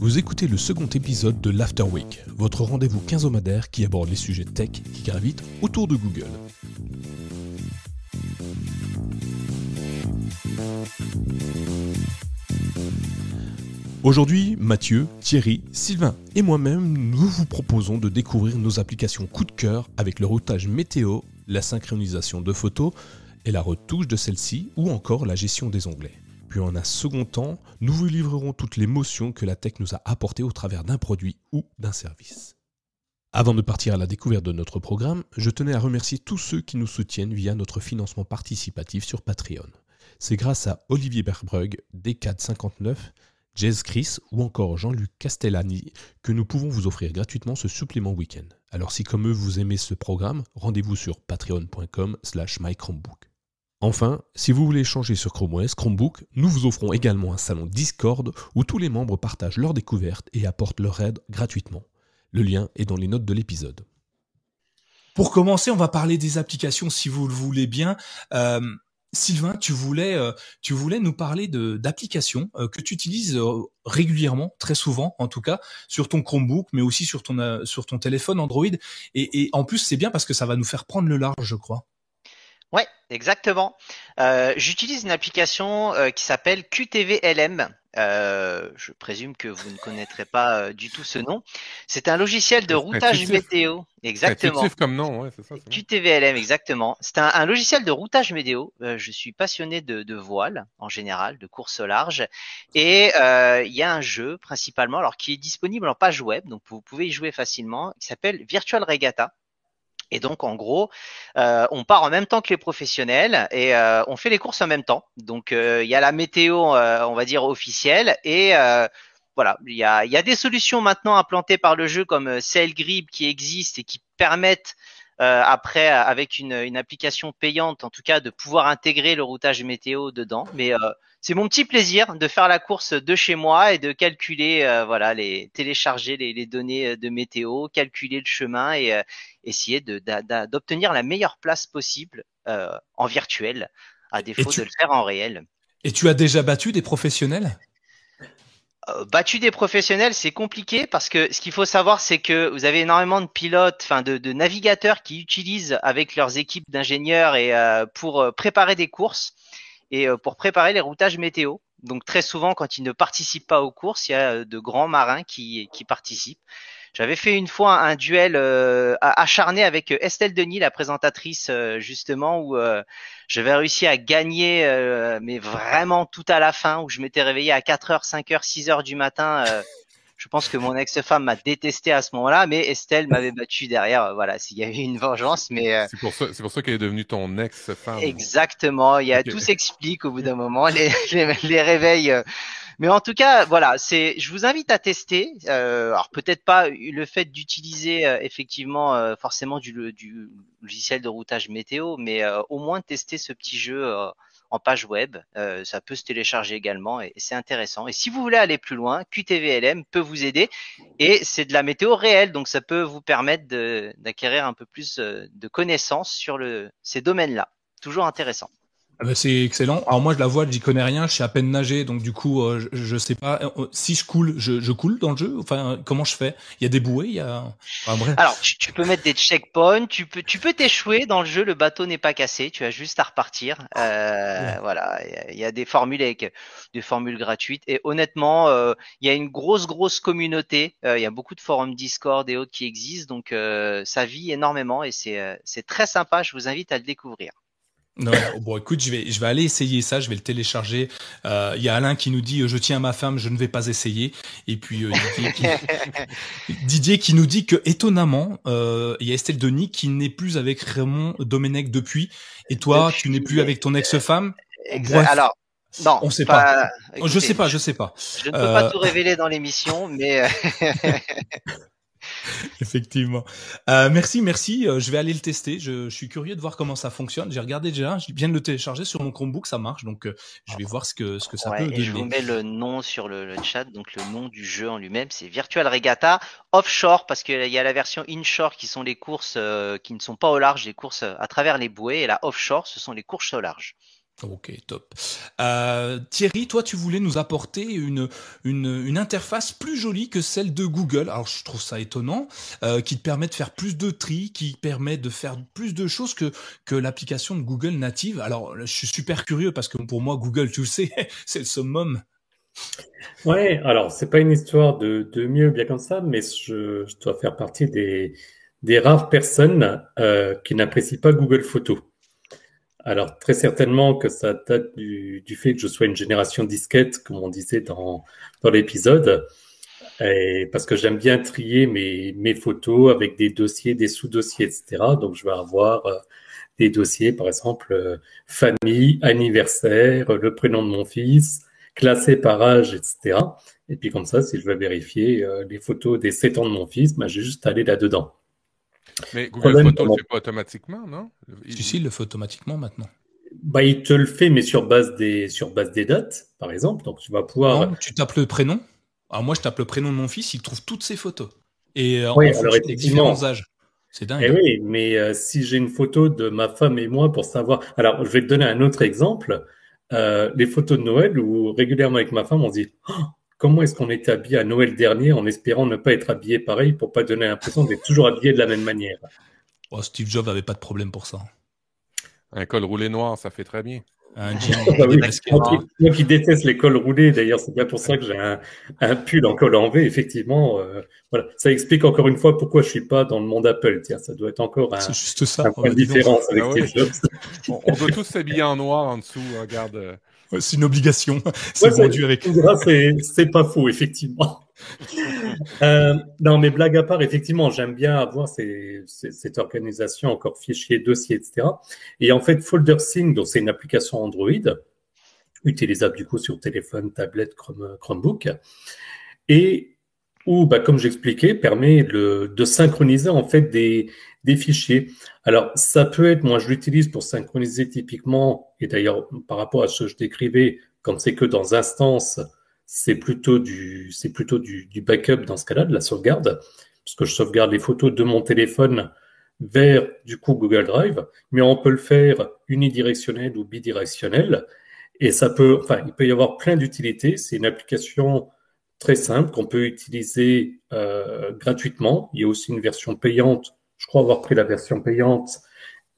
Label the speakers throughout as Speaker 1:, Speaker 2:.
Speaker 1: Vous écoutez le second épisode de l'After Week, votre rendez-vous quinzomadaire qui aborde les sujets tech qui gravitent autour de Google. Aujourd'hui, Mathieu, Thierry, Sylvain et moi-même, nous vous proposons de découvrir nos applications coup de cœur avec le routage météo, la synchronisation de photos et la retouche de celle-ci ou encore la gestion des onglets. Puis en un second temps, nous vous livrerons toutes les motions que la tech nous a apportées au travers d'un produit ou d'un service. Avant de partir à la découverte de notre programme, je tenais à remercier tous ceux qui nous soutiennent via notre financement participatif sur Patreon. C'est grâce à Olivier Berbrug, D459, Jez Chris ou encore Jean-Luc Castellani que nous pouvons vous offrir gratuitement ce supplément week-end. Alors si comme eux vous aimez ce programme, rendez-vous sur patreon.com slash mychromebook. Enfin, si vous voulez changer sur Chrome OS Chromebook, nous vous offrons également un salon Discord où tous les membres partagent leurs découvertes et apportent leur aide gratuitement. Le lien est dans les notes de l'épisode.
Speaker 2: Pour commencer, on va parler des applications si vous le voulez bien. Euh, Sylvain, tu voulais, euh, tu voulais nous parler d'applications euh, que tu utilises régulièrement, très souvent en tout cas, sur ton Chromebook, mais aussi sur ton téléphone Android. Et en plus, c'est bien parce que ça va nous faire prendre le large, je crois.
Speaker 3: Ouais, exactement. J'utilise une application qui s'appelle QTVLM. Euh, je présume que vous ne connaîtrez pas euh, du tout ce nom. C'est un logiciel de routage météo. Exactement.
Speaker 4: comme nom, ouais, c'est ça.
Speaker 3: QTVLM, exactement. C'est un, logiciel de routage météo. Euh, je suis passionné de, de, voile en général, de course au large, et il y a un jeu principalement, alors qui est disponible en page web, donc vous pouvez y jouer facilement, qui s'appelle Virtual Regatta. Et donc en gros, euh, on part en même temps que les professionnels et euh, on fait les courses en même temps. Donc euh, il y a la météo, on va dire officielle et voilà, il y a, y a, des solutions maintenant implantées par le jeu comme SailGrip qui existent et qui permettent après avec une, une, application payante en tout cas de pouvoir intégrer le routage météo dedans. Mais c'est mon petit plaisir de faire la course de chez moi et de calculer, euh, voilà, les télécharger les, données euh, de météo, calculer le chemin et euh, essayer d'obtenir la meilleure place possible en virtuel, à défaut de le faire en réel.
Speaker 2: Et tu as déjà battu des professionnels?
Speaker 3: Battu des professionnels, c'est compliqué parce que ce qu'il faut savoir, c'est que vous avez énormément de pilotes, enfin de, de, navigateurs qui utilisent avec leurs équipes d'ingénieurs et pour préparer des courses et euh, pour préparer les routages météo. Donc très souvent, quand ils ne participent pas aux courses, il y a euh, de grands marins qui, qui participent. J'avais fait une fois un duel euh, acharné avec Estelle Denis, la présentatrice justement, où j'avais réussi à gagner, mais vraiment tout à la fin, où je m'étais réveillé à 4h, 5h, 6h du matin je pense que mon ex-femme m'a détesté à ce moment-là, mais Estelle m'avait battu derrière. Voilà, s'il y avait une vengeance, mais
Speaker 4: euh, c'est pour ça, c'est pour ça qu'elle est devenue ton ex-femme.
Speaker 3: Exactement. Il y a tout s'explique au bout d'un moment, les, les, réveils. Euh. Mais en tout cas, voilà, c'est. Je vous invite à tester. Euh, alors peut-être pas le fait d'utiliser effectivement forcément du, du, logiciel de routage météo, mais au moins tester ce petit jeu en page web. Euh, ça peut se télécharger également et, c'est intéressant. Et si vous voulez aller plus loin, QTVLM peut vous aider et c'est de la météo réelle, donc ça peut vous permettre d'acquérir un peu plus euh, de connaissances sur ces domaines-là. Toujours intéressant.
Speaker 2: Ah bah, c'est excellent. Alors moi je la vois, j'y connais rien, je sais à peine nager, donc du coup euh, je, je, sais pas euh, si je coule, je, je, coule dans le jeu. Enfin comment je fais? Il y a des bouées, il y a.
Speaker 3: Alors tu, tu, peux mettre des checkpoints, tu peux tu peux t'échouer dans le jeu, le bateau n'est pas cassé, tu as juste à repartir. Euh, Voilà, il y, a des formules avec des formules gratuites et honnêtement euh, il y a une grosse grosse communauté, il y a beaucoup de forums Discord et autres qui existent, donc ça vit énormément et c'est c'est très sympa. Je vous invite à le découvrir.
Speaker 2: Non, bon, écoute, je vais, je vais aller essayer ça, je vais le télécharger. Euh, il y a Alain qui nous dit, euh, je tiens à ma femme, je ne vais pas essayer. Et puis euh, Didier, qui, nous dit que étonnamment, il y a Estelle Denis qui n'est plus avec Raymond Domenech depuis. Et toi, tu n'es plus avec ton ex-femme?
Speaker 3: Alors, non,
Speaker 2: on sait pas. je sais pas, je sais pas.
Speaker 3: Je ne peux pas tout révéler dans l'émission, mais
Speaker 2: Effectivement. Euh, merci, merci. Euh, je vais aller le tester. Je, je, suis curieux de voir comment ça fonctionne. J'ai regardé déjà. Je viens de le télécharger sur mon Chromebook, ça marche. Donc, euh, je vais voir ce que ce que ça peut donner.
Speaker 3: Je vous mets le nom sur le, le chat. Donc, le nom du jeu en lui-même, c'est Virtual Regatta Offshore parce qu'il y a la version inshore qui sont les courses qui ne sont pas au large, les courses à travers les bouées, et la offshore, ce sont les courses au large.
Speaker 2: Ok, top. Euh, Thierry, toi, tu voulais nous apporter une, une, une, interface plus jolie que celle de Google. Alors, je trouve ça étonnant, euh, qui te permet de faire plus de tri, qui permet de faire plus de choses que, que l'application de Google native. Alors, je suis super curieux parce que pour moi, Google, tu le sais, c'est le summum.
Speaker 5: Ouais, alors, c'est pas une histoire de, de mieux bien comme ça, mais je, je dois faire partie des, des rares personnes euh, qui n'apprécient pas Google Photos. Alors très certainement que ça date du, du, fait que je sois une génération disquette, comme on disait dans, dans l'épisode, parce que j'aime bien trier mes, mes photos avec des dossiers, des sous-dossiers, etc. Donc je vais avoir euh, des dossiers, par exemple, euh, famille, anniversaire, le prénom de mon fils, classé par âge, etc. Et puis comme ça, si je veux vérifier euh, les photos des 7 ans de mon fils, ben, j'ai juste aller là-dedans.
Speaker 4: Mais Google Photos ne le fait pas automatiquement, non?
Speaker 2: Si, si, il le fait automatiquement maintenant.
Speaker 5: Bah, il te le fait, mais sur base des, sur base des dates, par exemple. Donc, tu vas pouvoir.
Speaker 2: Non, tu tapes le prénom. Alors, moi, je tape le prénom de mon fils, il trouve toutes ses photos. Et
Speaker 5: oui,
Speaker 2: en alors, des différents âges. C'est dingue.
Speaker 5: Eh oui, mais euh, si j'ai une photo de ma femme et moi pour savoir. Alors, je vais te donner un autre exemple. Euh, les photos de Noël où régulièrement avec ma femme, on dit oh, comment est-ce qu'on était habillé à Noël dernier en espérant ne pas être habillé pareil pour pas donner l'impression d'être toujours habillé de la même manière?
Speaker 2: Oh, Steve Jobs n'avait pas de problème pour ça.
Speaker 4: Un col roulé noir, ça fait très bien.
Speaker 2: Un jean,
Speaker 5: ah oui, moi, qui, déteste les cols roulés, d'ailleurs, c'est bien pour ça que j'ai un, un, pull en col en V, effectivement. Euh, voilà, ça explique encore une fois pourquoi je suis pas dans le monde Apple. Tiens, ça doit être encore un,
Speaker 2: juste ça,
Speaker 5: un point de différence avec
Speaker 4: ah
Speaker 5: Steve Jobs.
Speaker 4: on, on, doit tous s'habiller en noir en dessous. Regarde. Euh,
Speaker 2: c'est une obligation. C'est
Speaker 5: ouais,
Speaker 2: vendu avec.
Speaker 5: C'est pas faux, effectivement. euh, non, mais blague à part, effectivement, j'aime bien avoir ces, ces, cette organisation, encore fichier, dossier, etc. Et en fait, FolderSync, donc c'est une application Android, utilisable du coup sur téléphone, tablette, Chrome, Chromebook, et où, bah, comme j'expliquais, permet le, de synchroniser en fait des, des fichiers. Alors, ça peut être, moi je l'utilise pour synchroniser typiquement, et d'ailleurs par rapport à ce que je décrivais, quand c'est que dans instance, c'est plutôt du, c'est plutôt du, du, backup dans ce cas-là, de la sauvegarde, puisque je sauvegarde les photos de mon téléphone vers du coup Google Drive, mais on peut le faire unidirectionnel ou bidirectionnel, et ça peut, enfin, il peut y avoir plein d'utilités. C'est une application très simple qu'on peut utiliser euh, gratuitement. Il y a aussi une version payante je crois avoir pris la version payante,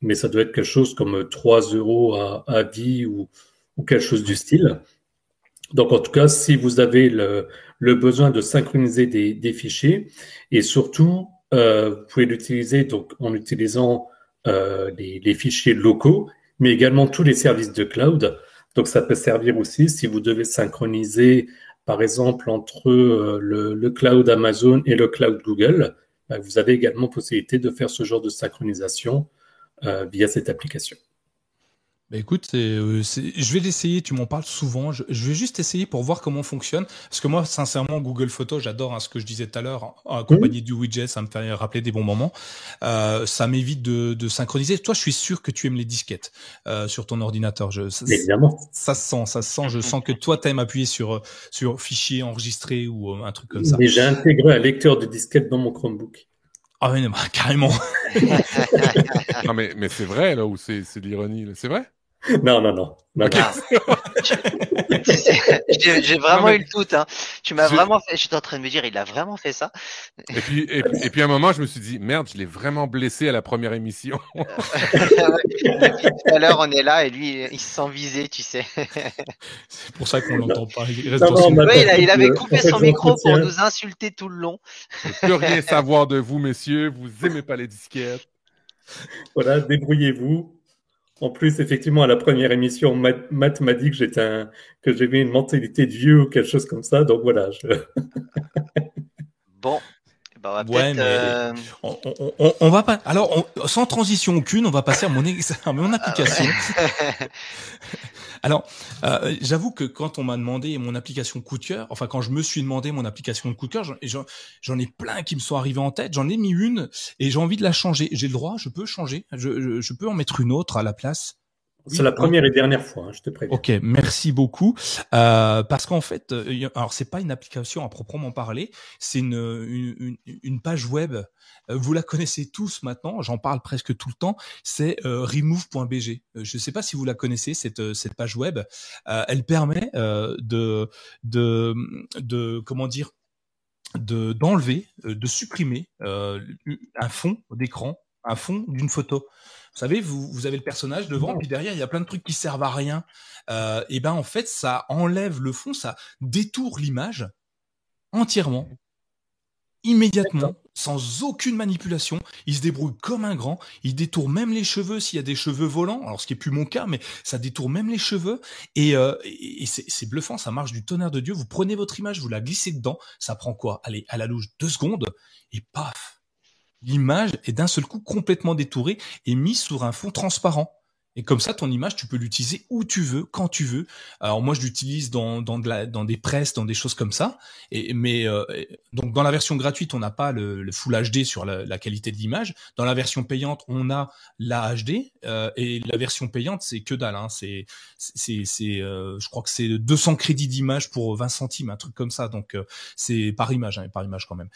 Speaker 5: mais ça doit être quelque chose comme 3 euros à, à 10 ou, ou quelque chose du style. Donc, en tout cas, si vous avez le, le besoin de synchroniser des, des fichiers, et surtout, euh, vous pouvez l'utiliser donc en utilisant euh, les, les, fichiers locaux, mais également tous les services de cloud. Donc, ça peut servir aussi si vous devez synchroniser, par exemple, entre euh, le, cloud Amazon et le cloud Google. Bah, vous avez également possibilité de faire ce genre de synchronisation euh, via cette application.
Speaker 2: Bah écoute, euh, je vais l'essayer, tu m'en parles souvent, je, je, vais juste essayer pour voir comment fonctionne, parce que moi, sincèrement, Google Photos, j'adore hein, ce que je disais tout à l'heure, accompagné mmh. du widget, ça me fait rappeler des bons moments, euh, ça m'évite de, de, synchroniser. Toi, je suis sûr que tu aimes les disquettes euh, sur ton ordinateur. Je, ça,
Speaker 5: Évidemment.
Speaker 2: Ça se sent, ça se sent, je sens que toi, tu aimes appuyer sur, sur fichier enregistré ou euh, un truc comme ça.
Speaker 5: Mais j'ai intégré un lecteur de disquette dans mon Chromebook.
Speaker 2: Ah oui, bah, carrément.
Speaker 4: non, mais, mais c'est vrai, là, ou c'est l'ironie, c'est vrai?
Speaker 5: Non, non, non. non.
Speaker 3: J'ai vraiment eu le doute. Hein. Tu m'as vraiment fait. J'étais en train de me dire, il a vraiment fait ça.
Speaker 4: Et puis, et, et puis à un moment, je me suis dit, merde, je l'ai vraiment blessé à la première émission.
Speaker 3: Depuis tout à l'heure, on est là et lui, il se sent visé, tu sais.
Speaker 2: C'est pour ça qu'on l'entend pas.
Speaker 3: Il, reste non, non, ouais, il, a, il, avait coupé son micro pour nous insulter tout le long.
Speaker 4: Je ne peux rien savoir de vous, messieurs. Vous aimez pas les disquettes.
Speaker 5: Voilà, débrouillez-vous. En plus, effectivement, à la première émission, Matt, Matt m'a dit que j'étais un, que j'avais une mentalité de vieux ou quelque chose comme ça. Donc voilà. Je...
Speaker 3: bon. Ben on va
Speaker 2: ouais, mais euh... on, on, on, va pas. Alors, on, sans transition aucune, on va passer à mon, à mon application. Alors, euh, j'avoue que quand on m'a demandé mon application coup de cœur, enfin quand je me suis demandé mon application coup de cœur, j'en ai plein qui me sont arrivés en tête. J'en ai mis une et j'ai envie de la changer. J'ai le droit, je peux changer. Je, peux en mettre une autre à la place.
Speaker 5: C'est la première et dernière fois, hein, je te préviens.
Speaker 2: Ok, merci beaucoup. Euh, parce qu'en fait, euh, alors c'est pas une application à proprement parler, c'est une, une, une, page web. Euh, vous la connaissez tous maintenant, j'en parle presque tout le temps. C'est euh, remove.bg. Je ne sais pas si vous la connaissez cette cette page web. elle permet de de de comment dire de d'enlever, de supprimer un fond d'écran, un fond d'une photo. Vous savez, vous, vous avez le personnage devant, puis derrière, il y a plein de trucs qui servent à rien. Euh, et ben en fait, ça enlève le fond, ça détourne l'image entièrement, immédiatement, sans aucune manipulation. Il se débrouille comme un grand. Il détourne même les cheveux s'il y a des cheveux volants. Alors ce qui est plus mon cas, mais ça détourne même les cheveux. Et, euh, et c'est bluffant, ça marche du tonnerre de Dieu. Vous prenez votre image, vous la glissez dedans. Ça prend quoi? Allez, à la louche, deux secondes. Et paf l'image est d'un seul coup complètement détourée et mise sur un fond transparent. Et comme ça, ton image, tu peux l'utiliser où tu veux, quand tu veux. Alors moi, je l'utilise dans dans, de la, dans des presses, dans des choses comme ça. Et mais euh, donc dans la version gratuite, on n'a pas le, le, Full HD sur la, la qualité de l'image. Dans la version payante, on a la HD. Euh, et la version payante, c'est que dalle. Hein. C'est c'est c'est euh, je crois que c'est 200 crédits d'image pour 20 centimes, un truc comme ça. Donc euh, c'est par image, hein, par image quand même.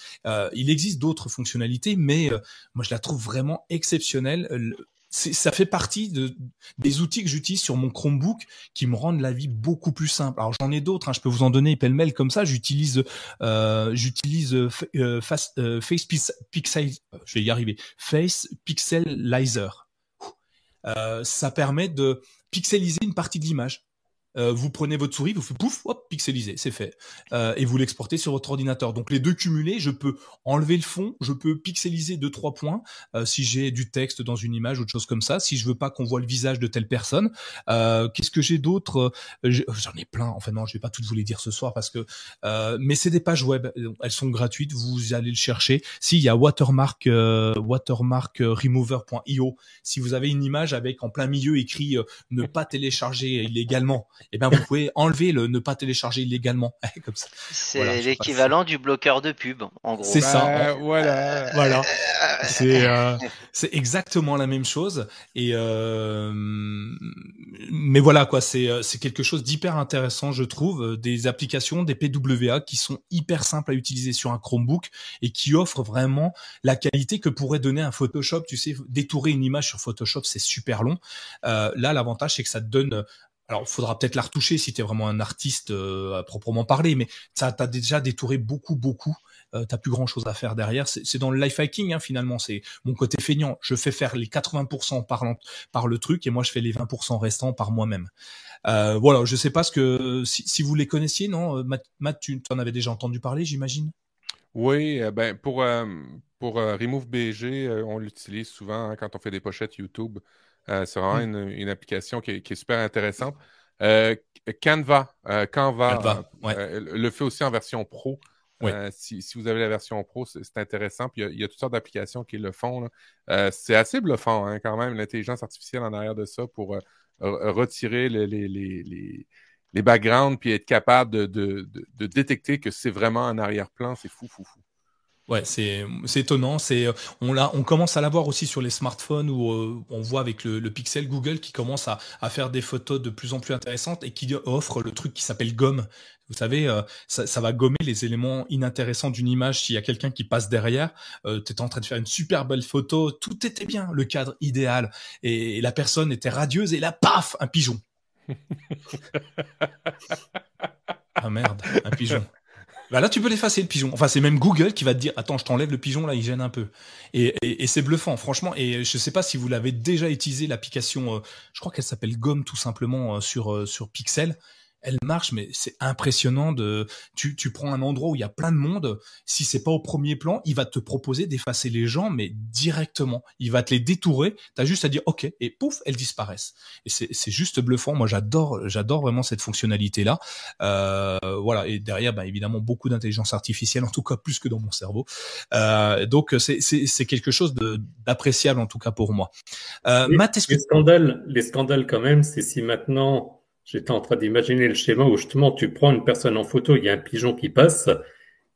Speaker 2: il existe d'autres fonctionnalités, mais moi je la trouve vraiment exceptionnelle ça fait partie de, des outils que j'utilise sur mon Chromebook qui me rendent la vie beaucoup plus simple. Alors j'en ai d'autres, hein, je peux vous en donner pêle-mêle comme ça. J'utilise, euh, euh, euh, Face, euh, je Face Pixelizer. ça permet de pixeliser une partie de l'image. Euh, vous prenez votre souris, vous faites pouf, hop, pixelisé, c'est fait. Euh, et vous l'exportez sur votre ordinateur. Donc les deux cumulés, je peux enlever le fond, je peux pixeliser deux trois points euh, si j'ai du texte dans une image ou autre chose comme ça. Si je veux pas qu'on voit le visage de telle personne, qu'est-ce que j'ai d'autre? J'en ai plein. Enfin non, je vais pas toutes vous les dire ce soir parce que. mais c'est des pages web, elles sont gratuites. Vous allez le chercher. S'il y a watermark watermarkremover.io, si vous avez une image avec en plein milieu écrit ne pas télécharger illégalement eh bien vous pouvez enlever le ne pas télécharger illégalement.
Speaker 3: C'est l'équivalent du bloqueur de pub, en gros.
Speaker 2: C'est ça.
Speaker 4: Bah, voilà.
Speaker 2: voilà. C'est euh, c'est exactement la même chose. Et euh, mais voilà quoi, c'est euh, c'est quelque chose d'hyper intéressant, je trouve, des applications, des PWA qui sont hyper simples à utiliser sur un Chromebook et qui offrent vraiment la qualité que pourrait donner un Photoshop. Tu sais, détourer une image sur Photoshop, c'est super long. là, l'avantage c'est que ça te donne alors, il faudra peut-être la retoucher si tu es vraiment un artiste euh, à proprement parler, mais ça t'a déjà détouré beaucoup, beaucoup. Euh, t'as plus grand chose à faire derrière. C'est dans le life hacking hein, finalement. C'est mon côté feignant. Je fais faire les 80% par, par le truc et moi je fais les 20% restants par moi-même. Euh, voilà, je sais pas ce que si, vous les connaissiez, non Matt, tu en avais déjà entendu parler, j'imagine?
Speaker 4: Oui, euh, ben pour pour Remove BG, on l'utilise souvent hein, quand on fait des pochettes YouTube. Euh, c'est vraiment mm. une, application qui est, super intéressante. Euh, Canva, euh, Canva, le fait aussi en version pro. si, vous avez la version pro, c'est intéressant. Puis il y, a toutes sortes d'applications qui le font. c'est assez bluffant hein, quand même, l'intelligence artificielle en arrière de ça pour retirer les, les, backgrounds puis être capable de, de détecter que c'est vraiment un arrière-plan. C'est fou, fou, fou.
Speaker 2: Ouais, c'est c'est étonnant. C'est on l'a on commence à l'avoir aussi sur les smartphones où euh, on voit avec le, le, Pixel Google qui commence à, à faire des photos de plus en plus intéressantes et qui offre le truc qui s'appelle gomme. Vous savez, euh, ça, ça, va gommer les éléments inintéressants d'une image. S'il y a quelqu'un qui passe derrière, euh, tu étais en train de faire une super belle photo, tout était bien, le cadre idéal, et, et la personne était radieuse et là, paf, un pigeon. ah merde, un pigeon. Bah là, tu peux l'effacer le pigeon. Enfin, c'est même Google qui va te dire attends, je t'enlève le pigeon là, il gêne un peu. Et, c'est bluffant, franchement. Et je sais pas si vous l'avez déjà utilisé l'application. Euh, je crois qu'elle s'appelle Gomme tout simplement euh, sur euh, sur Pixel elle marche, mais c'est impressionnant de. Tu, tu prends un endroit où il y a plein de monde. Si c'est pas au premier plan, il va te proposer d'effacer les gens, mais directement. Il va te les détourer. T'as juste à dire OK et pouf, elles disparaissent. Et c'est juste bluffant. Moi, j'adore, j'adore vraiment cette fonctionnalité là. Euh, voilà. Et derrière, bah, évidemment, beaucoup d'intelligence artificielle, en tout cas plus que dans mon cerveau. Euh, donc c'est c'est quelque chose d'appréciable en tout cas pour moi.
Speaker 5: Euh, Matt, est-ce que les scandales, les scandales quand même, c'est si maintenant J'étais en train d'imaginer le schéma où justement tu prends une personne en photo, il y a un pigeon qui passe,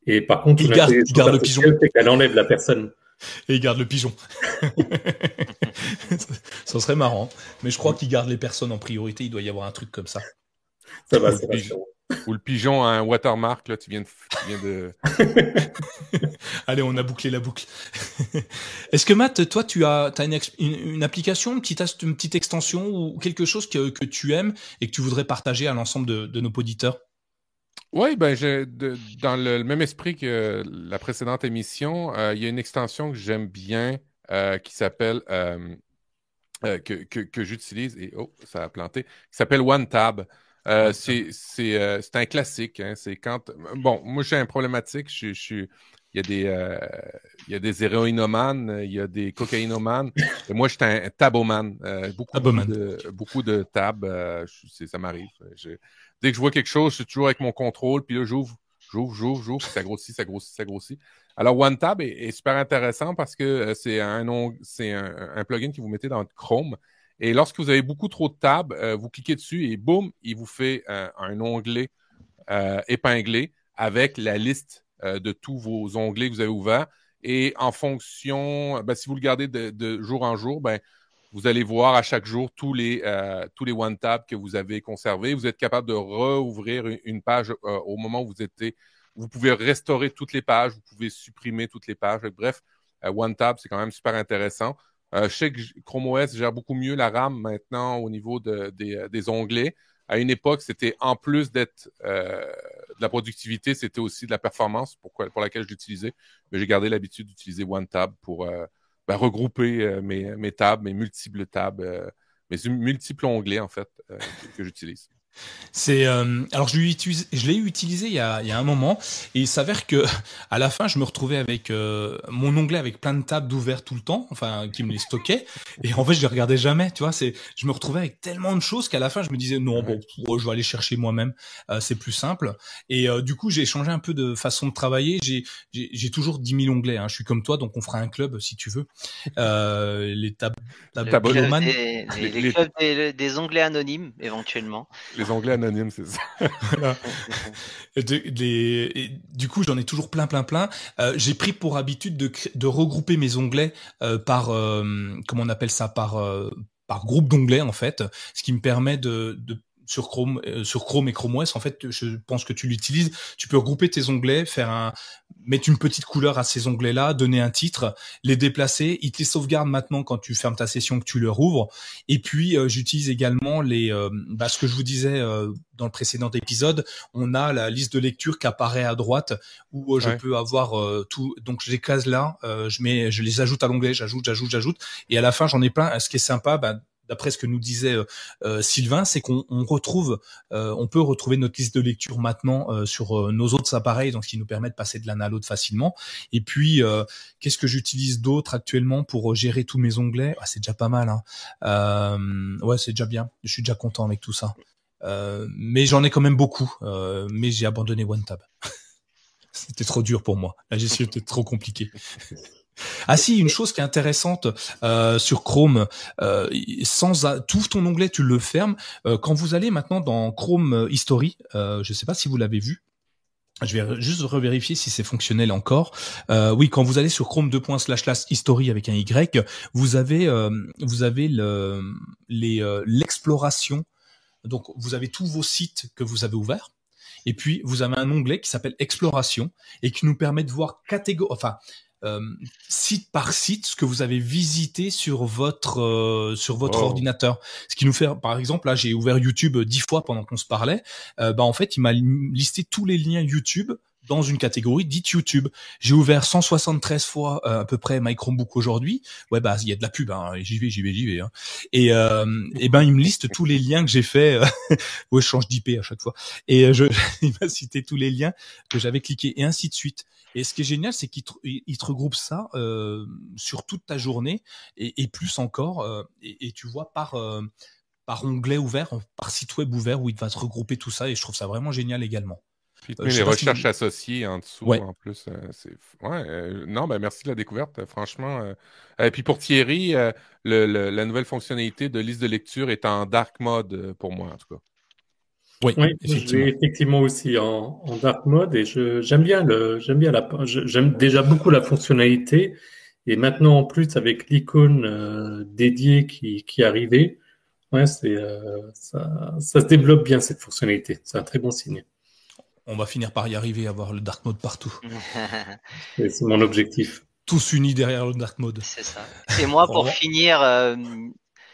Speaker 5: et par contre,
Speaker 2: il garde, le pigeon.
Speaker 5: qu'elle enlève la personne.
Speaker 2: Et il garde le pigeon. ça serait marrant. Mais je crois qu'il garde les personnes en priorité. Il doit y avoir un truc comme ça.
Speaker 5: Ça va, ça
Speaker 4: Ou le pigeon a un watermark, là, tu viens de.
Speaker 2: Allez, on a bouclé la boucle. Est-ce que Matt, toi, tu as, as une, application, une petite, une petite extension ou quelque chose que, que, tu aimes et que tu voudrais partager à l'ensemble de, de, nos auditeurs?
Speaker 4: Oui, ben, dans le, même esprit que la précédente émission, euh, il y a une extension que j'aime bien euh, qui s'appelle, euh, que, que, que j'utilise, et oh, ça a planté, qui s'appelle OneTab. Euh, c'est un classique. Hein, c'est quand. Bon, moi, j'ai un problématique. Je, je, il y a des, euh, il y a des héroïnomanes, il y a des cocaïnomanes. Et moi, j'étais un taboman. Euh, beaucoup, de, beaucoup de tab, euh, ça m'arrive. Dès que je vois quelque chose, je suis toujours avec mon contrôle, puis là, j'ouvre, j'ouvre, j'ouvre, j'ouvre, ça grossit, ça grossit, ça grossit. Alors, OneTab est, est super intéressant parce que c'est un, c'est un, un, plugin que vous mettez dans Chrome. Et lorsque vous avez beaucoup trop de tabs, vous cliquez dessus et boum, il vous fait un onglet épinglé avec la liste euh, de tous vos onglets que vous avez ouverts. Et en fonction, ben, si vous le gardez de, jour en jour, ben, vous allez voir à chaque jour tous les, euh, tous les one tab que vous avez conservés. Vous êtes capable de rouvrir une page euh, au moment où vous étiez. Vous pouvez restaurer toutes les pages, vous pouvez supprimer toutes les pages. Bref, one tab, c'est quand même super intéressant. Je sais que Chrome OS gère beaucoup mieux la RAM maintenant au niveau des onglets à une époque, c'était en plus d'être euh, de la productivité, c'était aussi de la performance pour, pour laquelle je l'utilisais. Mais j'ai gardé l'habitude d'utiliser OneTab pour euh, ben, regrouper euh, mes, mes tables, mes multiples tables, mes multiples onglets en fait que j'utilise.
Speaker 2: C'est euh, alors je l'ai utilisé, je l'ai utilisé il y, a, il y a un moment et il s'avère que à la fin je me retrouvais avec euh, mon onglet avec plein de tables d'ouvert tout le temps, enfin qui me les stockait et en fait je les regardais jamais, tu vois. C'est je me retrouvais avec tellement de choses qu'à la fin je me disais non bon je vais aller chercher moi-même, euh, c'est plus simple. Et du coup j'ai changé un peu de façon de travailler. J'ai j'ai toujours 10 000 onglets. Hein. Je suis comme toi donc on fera un club si tu veux. les tables
Speaker 3: tab les, les, les, clubs des, des onglets anonymes éventuellement
Speaker 4: les Anglais anonymes, c'est ça.
Speaker 2: du coup, j'en ai toujours plein, plein, plein. Euh, j'ai pris pour habitude de, de regrouper mes onglets euh, par, euh, comment on appelle ça, par par groupe d'onglets en fait, ce qui me permet de sur Chrome, euh, sur Chrome et Chrome OS, en fait, je pense que tu l'utilises. Tu peux regrouper tes onglets, faire un, mettre une petite couleur à ces onglets-là, donner un titre, les déplacer. Il te les sauvegarde maintenant quand tu fermes ta session, que tu le rouvres. Et puis, euh, j'utilise également les, euh, bah, ce que je vous disais dans le précédent épisode. On a la liste de lecture qui apparaît à droite où je peux avoir tout. Donc, je les case là, je mets, je les ajoute à l'onglet, j'ajoute, j'ajoute, j'ajoute. Et à la fin, j'en ai plein. Ce qui est sympa, bah, d'après ce que nous disait euh, euh, Sylvain, c'est qu'on retrouve, euh, on peut retrouver notre liste de lecture maintenant sur nos autres appareils, donc ce qui nous permet de passer de l'un à l'autre facilement. Et puis, qu'est-ce que j'utilise d'autre actuellement pour gérer tous mes onglets? Ah, C'est déjà pas mal. Hein. ouais, c'est déjà bien. Je suis déjà content avec tout ça. mais j'en ai quand même beaucoup. mais j'ai abandonné OneTab. C'était trop dur pour moi. La gestion était trop compliquée. Ah si, une chose qui est intéressante euh, sur Chrome, euh, sans tout ton onglet, tu le fermes. Euh, quand vous allez maintenant dans Chrome History, je ne sais pas si vous l'avez vu. Je vais juste revérifier si c'est fonctionnel encore. oui, quand vous allez sur Chrome 2. slash history avec un Y, vous avez vous avez le l'exploration. Donc vous avez tous vos sites que vous avez ouverts. Et puis vous avez un onglet qui s'appelle Exploration et qui nous permet de voir catégorie, enfin euh, site par site ce que vous avez visité sur votre euh, sur votre ordinateur. Ce qui nous fait, par exemple, là j'ai ouvert YouTube dix fois pendant qu'on se parlait. Euh, bah en fait, il m'a listé tous les liens YouTube dans une catégorie dite YouTube. J'ai ouvert 173 fois à peu près My Chromebook aujourd'hui. Ouais bah il y a de la pub. Hein. J'y vais, j'y vais, j'y vais. Hein. Et, et ben il me liste tous les liens que j'ai fait. ouais je change d'IP à chaque fois. Et je il m'a cité tous les liens que j'avais cliqués et ainsi de suite. Et ce qui est génial, c'est qu'il te, te regroupe ça euh, sur toute ta journée et, et plus encore. Euh, et, et, tu vois par euh, par onglet ouvert, par site web ouvert où il va te regrouper tout ça. Et je trouve ça vraiment génial également.
Speaker 4: Puis les recherches associées en dessous ouais. en plus. C'est... Ouais, non, ben merci de la découverte, franchement. Et puis pour Thierry, le, le, la nouvelle fonctionnalité de liste de lecture est en dark mode pour moi en tout cas.
Speaker 5: Oui, effectivement. effectivement aussi en, en, dark mode et je, j'aime bien le, j'aime bien la, j'aime déjà beaucoup la fonctionnalité Et maintenant, en plus, avec l'icône euh, dédiée qui, qui est arrivée, ouais, c'est, euh, ça, ça se développe bien cette fonctionnalité. C'est un très bon signe.
Speaker 2: On va finir par y arriver avoir le dark mode partout.
Speaker 5: Et C'est mon objectif.
Speaker 2: Tous unis derrière le dark mode.
Speaker 3: C'est ça. Et moi, pour
Speaker 2: Bon.
Speaker 3: finir, euh,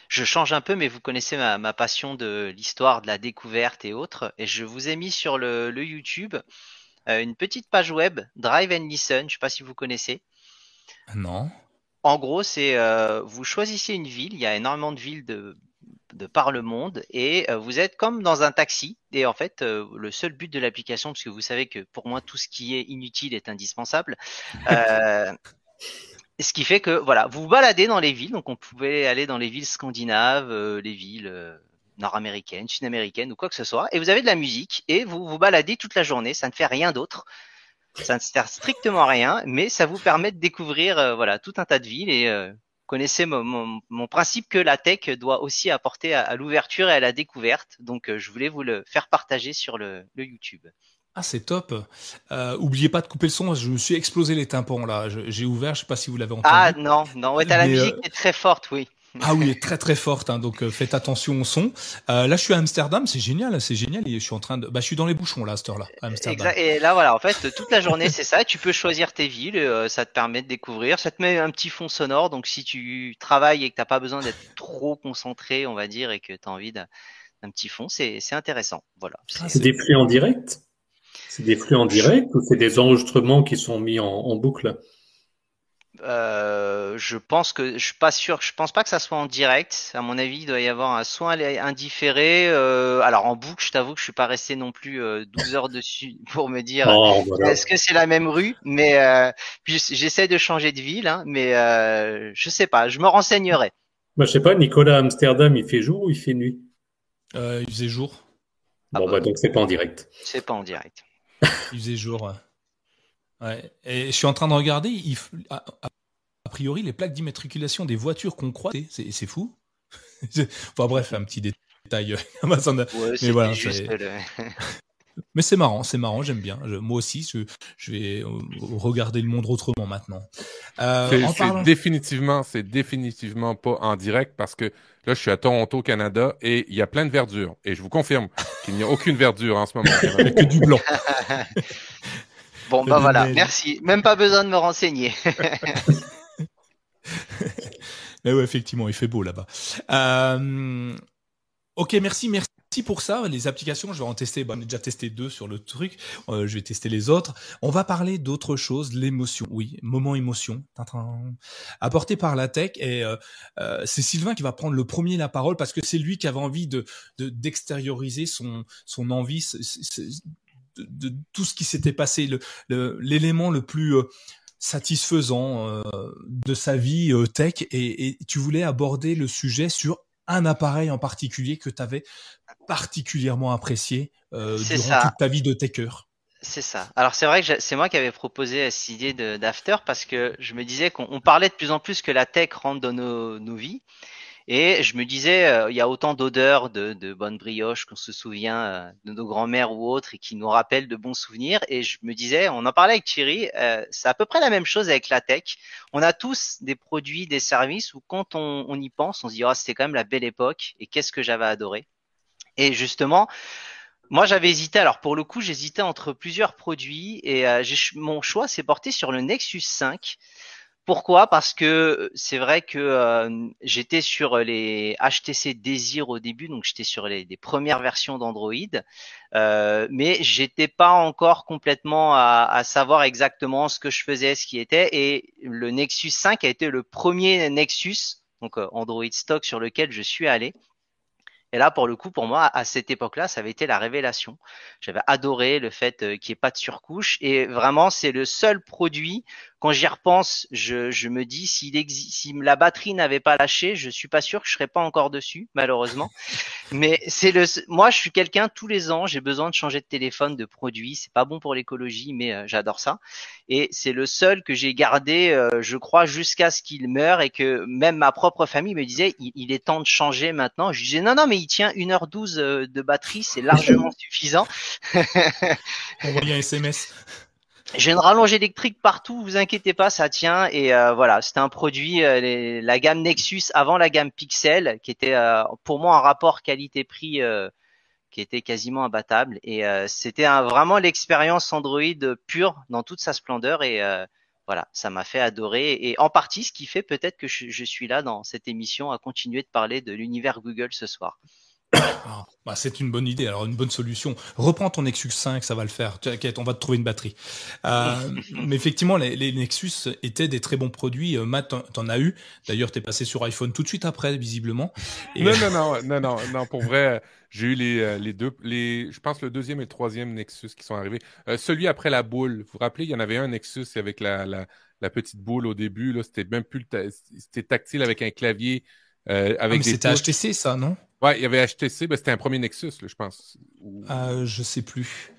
Speaker 3: je change un peu, mais vous connaissez ma, ma passion de l'histoire, de la découverte et autres. Et je vous ai mis sur le, le YouTube euh, une petite page web, Drive and Listen. Je sais pas si vous connaissez.
Speaker 2: Non.
Speaker 3: En gros, c'est euh, vous choisissez une ville. Il y a énormément de villes de, de par le monde et euh, vous êtes comme dans un taxi. Et en fait, le seul but de l'application, parce que vous savez que pour moi tout ce qui est inutile est indispensable. ce qui fait que voilà, vous vous baladez dans les villes. Donc on pouvait aller dans les villes scandinaves, euh, les villes euh, nord-américaines, sud-américaines ou quoi que ce soit. Et vous avez de la musique et vous vous baladez toute la journée. Ça ne fait rien d'autre. Ça ne sert strictement à rien, mais ça vous permet de découvrir euh, voilà tout un tas de villes et euh, connaissez mon, mon, mon principe que la tech doit aussi apporter à, à l'ouverture et à la découverte. Donc euh, je voulais vous le faire partager sur le, le YouTube.
Speaker 2: Ah, c'est top. Euh, oubliez pas de couper le son. Je me suis explosé les tympans là. J'ai ouvert. Je sais pas si vous l'avez entendu.
Speaker 3: Ah non, non, ouais, t'as la musique
Speaker 2: euh,
Speaker 3: qui est très forte, oui.
Speaker 2: Ah oui, elle est très très forte, hein, donc euh, faites attention au son. Euh, là, je suis à Amsterdam, c'est génial, c'est génial. Et je suis en train de, bah, je suis dans les bouchons là, à cette heure-là, à Amsterdam.
Speaker 3: Exact. Et là, voilà, en fait, toute la journée, c'est ça. Tu peux choisir tes villes, euh, ça te permet de découvrir. Ça te met un petit fond sonore. Donc, si tu travailles et que t'as pas besoin d'être trop concentré, on va dire, et que tu as envie d'un petit fond, c'est c'est intéressant. Voilà.
Speaker 2: Ah,
Speaker 5: C'est des flux en direct? C'est des flux en direct ou c'est des enregistrements qui sont mis en, en boucle?
Speaker 3: Euh, je pense que je suis pas sûr. Je pense pas que ça soit en direct. À mon avis, il doit y avoir un soit indifféré. Euh, alors en boucle, je t'avoue que je suis pas resté non plus euh, 12 heures dessus pour me dire
Speaker 5: Oh, voilà.
Speaker 3: est-ce que c'est la même rue? Mais euh, j'essaie de changer de ville, hein, mais euh, je sais pas. Je me renseignerai.
Speaker 5: Bah, je sais pas, Nicolas à Amsterdam, il fait jour ou il fait nuit?
Speaker 2: Euh, il faisait jour,
Speaker 3: Ah
Speaker 5: Bon,
Speaker 3: bah.
Speaker 5: bah, donc c'est pas en direct.
Speaker 3: C'est pas en direct.
Speaker 2: Il faisait jour. ouais. Et je suis en train de regarder. Il, a, priori, les plaques d'immatriculation des voitures qu'on croit, c'est c'est fou. enfin bref, un petit détail. euh.
Speaker 3: Ouais, c'était
Speaker 2: voilà,
Speaker 3: juste le-
Speaker 2: Mais c'est marrant, c'est marrant, j'aime bien. Je- moi aussi, je, je vais euh, regarder le monde autrement maintenant. Euh,
Speaker 4: C'est
Speaker 2: parlant-
Speaker 4: définitivement, c'est définitivement pas en direct parce que là, je suis à Toronto, Canada, et il y a plein de verdure. Et je vous confirme qu'il n'y a aucune verdure en ce moment.
Speaker 2: Il y a que du blanc.
Speaker 3: Bon
Speaker 2: Le
Speaker 3: bah voilà,
Speaker 2: neige.
Speaker 3: merci. Même pas besoin de me renseigner.
Speaker 2: Mais ouais, effectivement, il fait beau là-bas. Euh, ok, merci, merci pour ça. Les applications, je vais en tester. Bon, on a déjà testé deux sur le truc. Euh, je vais tester les autres. On va parler d'autre chose, l'émotion. Oui, moment émotion. Apporté par la tech. Et euh, euh, c'est Sylvain qui va prendre le premier la parole parce que c'est lui qui avait envie de de- d'extérioriser son son envie, de, tout ce qui s'était passé. L'élément le plus satisfaisant de sa vie tech et, et tu voulais aborder le sujet sur un appareil en particulier que tu avais particulièrement apprécié euh, durant
Speaker 3: ça.
Speaker 2: toute ta vie de techeur.
Speaker 3: C'est ça. Alors c'est vrai que c'est moi qui avais proposé cette idée d'after parce que je me disais qu'on on parlait de plus en plus que la tech rentre dans nos, nos vies. Et je me disais, euh, il y a autant d'odeurs de, de bonnes brioches qu'on se souvient euh, de nos grands-mères ou autres et qui nous rappellent de bons souvenirs. Et je me disais, on en parlait avec Thierry, euh, c'est à peu près la même chose avec la tech. On a tous des produits, des services où quand on, on y pense, on se dit, oh, c'était quand même la belle époque et qu'est-ce que j'avais adoré. Et justement, moi, j'avais hésité. Alors, pour le coup, j'hésitais entre plusieurs produits et euh, mon choix s'est porté sur le Nexus 5. Pourquoi? Parce que c'est vrai que euh, j'étais sur les HTC Desire au début, donc j'étais sur les, les premières versions d'Android, euh, mais j'étais pas encore complètement à, à savoir exactement ce que je faisais, ce qui était. Et le Nexus 5 a été le premier Nexus, donc euh, Android stock, sur lequel je suis allé. Et là, pour le coup, pour moi, à cette époque-là, ça avait été la révélation. J'avais adoré le fait euh, qu'il n'y ait pas de surcouche. Et vraiment, c'est le seul produit, quand j'y repense, je, je me dis, s'il exi- si la batterie n'avait pas lâché, je suis pas sûr que je serais pas encore dessus, malheureusement. Mais c'est le, moi, je suis quelqu'un, tous les ans, j'ai besoin de changer de téléphone, de produit. C'est pas bon pour l'écologie, mais euh, j'adore ça. Et c'est le seul que j'ai gardé, euh, je crois, jusqu'à ce qu'il meure et que même ma propre famille me disait, il, il est temps de changer maintenant. Je disais, non, non, mais il tient 1h12 euh, de batterie, c'est largement suffisant.
Speaker 2: Envoyer un SMS.
Speaker 3: J'ai une rallonge électrique partout, vous inquiétez pas, ça tient. Et euh, voilà, c'était un produit, euh, la gamme Nexus avant la gamme Pixel, qui était euh, pour moi un rapport qualité-prix qui était quasiment imbattable. Et c'était vraiment l'expérience Android pure dans toute sa splendeur. Et voilà, ça m'a fait adorer. Et en partie, ce qui fait peut-être que je suis là dans cette émission à continuer de parler de l'univers Google ce soir.
Speaker 2: Ah, bah c'est une bonne idée, alors une bonne solution. Reprends ton Nexus 5, ça va le faire. T'inquiète, on va te trouver une batterie. Euh, mais effectivement, les, les, Nexus étaient des très bons produits. Euh, Matt, t'en as eu. D'ailleurs, t'es passé sur iPhone tout de suite après, visiblement.
Speaker 4: Non, non, non, non, non, non, pour vrai, j'ai eu les, euh, les deux, les, je pense le deuxième et le troisième Nexus qui sont arrivés. Euh, celui après la boule, vous vous rappelez, il y en avait un Nexus avec la, la, la petite boule au début. Là, c'était même plus, c'était tactile avec un clavier. Euh, avec ah,
Speaker 2: mais c'était HTC, ça, non?
Speaker 4: Ouais, il y avait HTC, ben, c'était un premier Nexus, là, je pense.
Speaker 2: Euh, je sais plus.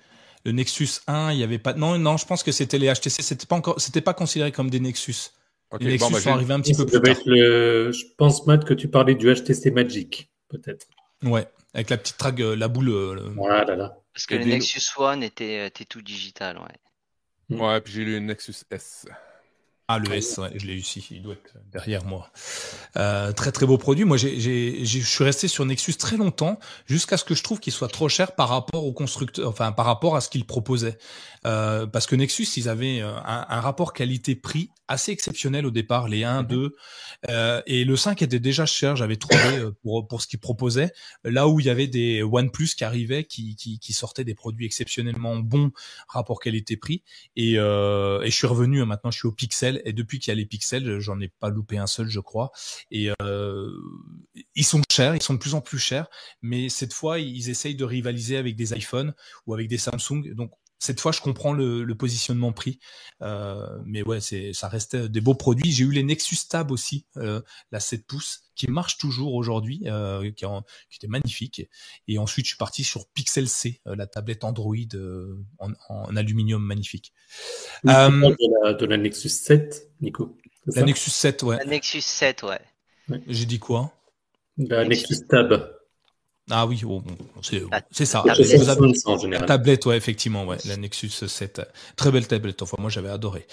Speaker 2: Le Nexus 1, il y avait pas. Non, non, je pense que c'était les HTC. C'était pas encore, c'était pas considéré comme des Nexus. les Nexus ben, sont arrivés un petit peu plus tard.
Speaker 5: Le... Je pense Matt que tu parlais du HTC Magic, peut-être.
Speaker 2: Ouais, avec la petite trague, euh, la boule. Euh, le...
Speaker 5: Voilà, là.
Speaker 3: Parce que le Nexus One était, était tout digital, ouais.
Speaker 4: Ouais, puis j'ai eu le Nexus S.
Speaker 2: Ah, le S, ouais, je l'ai eu ici, il doit être derrière moi. Euh, très très beau produit. Moi, je suis resté sur Nexus très longtemps, jusqu'à ce que je trouve qu'il soit trop cher par rapport au constructeur, enfin par rapport à ce qu'il proposait. Euh, parce que Nexus, ils avaient euh, un rapport qualité-prix assez exceptionnel au départ, les 1, 2, mhm. euh, et le 5 était déjà cher, j'avais trouvé euh, pour, pour ce qu'ils proposaient, là où il y avait des OnePlus qui arrivaient, qui, qui, qui sortaient des produits exceptionnellement bons, rapport qualité-prix, et, euh, et je suis revenu, hein, maintenant je suis au Pixel, et depuis qu'il y a les Pixels, j'en ai pas loupé un seul, je crois, et euh, ils sont chers, ils sont de plus en plus chers, mais cette fois, ils essayent de rivaliser avec des iPhones ou avec des Samsung, donc cette fois, je comprends le, le positionnement prix, euh, mais ouais, c'est ça reste des beaux produits. J'ai eu les Nexus Tab aussi, euh, la 7 pouces, qui marche toujours aujourd'hui, euh, qui, qui, était magnifique. Et ensuite, je suis parti sur Pixel C, euh, la tablette Android euh, en, en, aluminium magnifique.
Speaker 5: Euh, de, la, de, la, Nexus 7, Nico.
Speaker 2: La Nexus 7, ouais.
Speaker 3: La Nexus 7, ouais.
Speaker 2: ouais. J'ai dit quoi?
Speaker 5: La Nexus Tab.
Speaker 2: Ah oui, oh, c'est ça.
Speaker 5: La
Speaker 2: tablette, ouais, effectivement, ouais, la Nexus 7. Très belle tablette, enfin, moi j'avais adoré.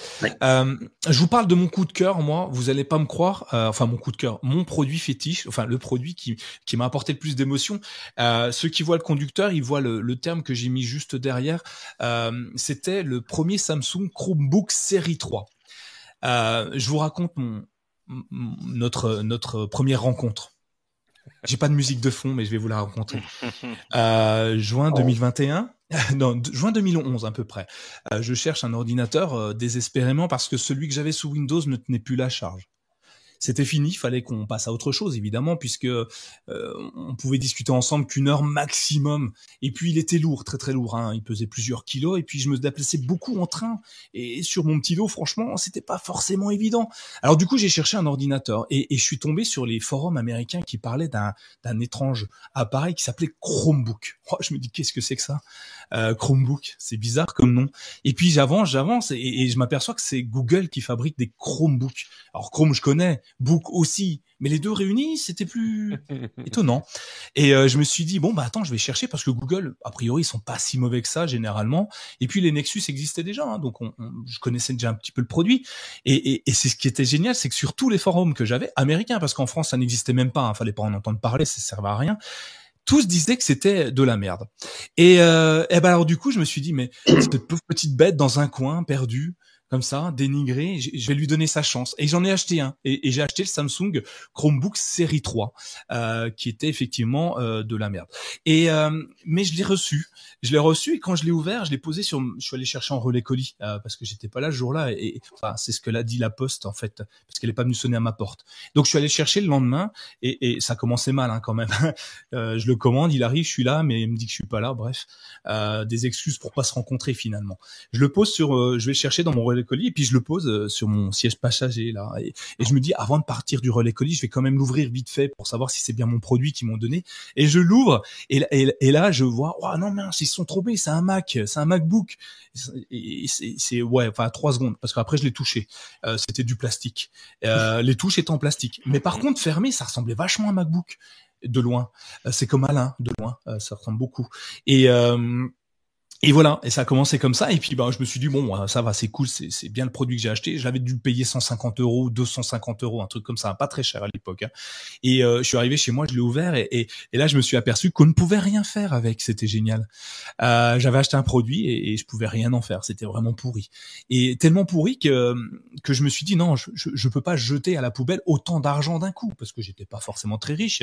Speaker 2: Euh, je vous parle de mon coup de cœur, moi, vous allez pas me croire, euh, enfin mon coup de cœur, mon produit fétiche, enfin le produit qui, qui m'a apporté le plus d'émotion. Euh, ceux qui voient le conducteur, ils voient le, le terme que j'ai mis juste derrière. Euh, C'était le premier Samsung Chromebook série 3. Euh, je vous raconte mon, notre, notre première rencontre. J'ai pas de musique de fond, mais je vais vous la raconter. Euh, juin 2021, non, juin 2011 à peu près. Euh, je cherche un ordinateur euh, désespérément parce que celui que j'avais sous Windows ne tenait plus la charge c'était fini, fallait qu'on passe à autre chose évidemment puisque euh, on pouvait discuter ensemble qu'une heure maximum. Et puis il était lourd, très très lourd, hein. il pesait plusieurs kilos et puis je me déplaçais beaucoup en train et sur mon petit dos, franchement, c'était pas forcément évident. Alors du coup, j'ai cherché un ordinateur et, je suis tombé sur les forums américains qui parlaient d'un d'un étrange appareil qui s'appelait Chromebook. Oh, je me dis qu'est-ce que c'est que ça? Euh, Chromebook, c'est bizarre comme nom. Et puis j'avance, j'avance et, et je m'aperçois que c'est Google qui fabrique des Chromebooks. Alors Chrome, je connais, Book aussi, mais les deux réunis, c'était plus étonnant. Et euh, je me suis dit bon bah attends, je vais chercher parce que Google, a priori, ils sont pas si mauvais que ça généralement. Et puis les Nexus existaient déjà, hein, donc on, je connaissais déjà un petit peu le produit. Et, et, et c'est ce qui était génial, c'est que sur tous les forums que j'avais, américains, parce qu'en France ça n'existait même pas, hein, fallait pas en entendre parler, ça servait à rien tous disaient que c'était de la merde. Et, euh, et ben alors du coup, je me suis dit mais cette petite bête dans un coin perdue, comme ça, dénigré. Je vais lui donner sa chance. Et j'en ai acheté un. Et, et j'ai acheté le Samsung Chromebook série 3, euh, qui était effectivement euh, de la merde. Et euh, mais je l'ai reçu. Je l'ai reçu et quand je l'ai ouvert, je l'ai posé sur. Je suis allé chercher en relais colis euh, parce que j'étais pas là ce jour-là. Et, enfin, c'est ce que l'a dit la Poste en fait, parce qu'elle est pas venue sonner à ma porte. Donc je suis allé chercher le lendemain et, et ça commençait mal hein, quand même. Euh, je le commande, il arrive, je suis là, mais il me dit que je suis pas là. Bref, euh, des excuses pour pas se rencontrer finalement. Je le pose sur. je vais le chercher dans mon relais colis et puis je le pose euh, sur mon siège passager là. Et, je me dis avant de partir du relais colis je vais quand même l'ouvrir vite fait pour savoir si c'est bien mon produit qu'ils m'ont donné. Et je l'ouvre et, et, là je vois oh non mince ils sont trompés c'est un Mac c'est un MacBook. Et c'est ouais enfin trois secondes parce qu'après je l'ai touché. Euh, c'était du plastique. Euh, les touches étaient en plastique. Mais par contre fermé ça ressemblait vachement à un MacBook de loin. C'est comme Alain de loin. Ça ressemble beaucoup. Et et voilà, et ça a commencé comme ça. Et puis, bah, je me suis dit bon, ça va, c'est cool, c'est bien le produit que j'ai acheté. J'avais dû le payer 150 euros, 250 euros, un truc comme ça, pas très cher à l'époque. Hein. Et euh, je suis arrivé chez moi, je l'ai ouvert, et, et, là, je me suis aperçu qu'on ne pouvait rien faire avec. C'était génial. Euh, J'avais acheté un produit et, je pouvais rien en faire. C'était vraiment pourri, et tellement pourri que que je me suis dit non, je, je, je peux pas jeter à la poubelle autant d'argent d'un coup parce que j'étais pas forcément très riche.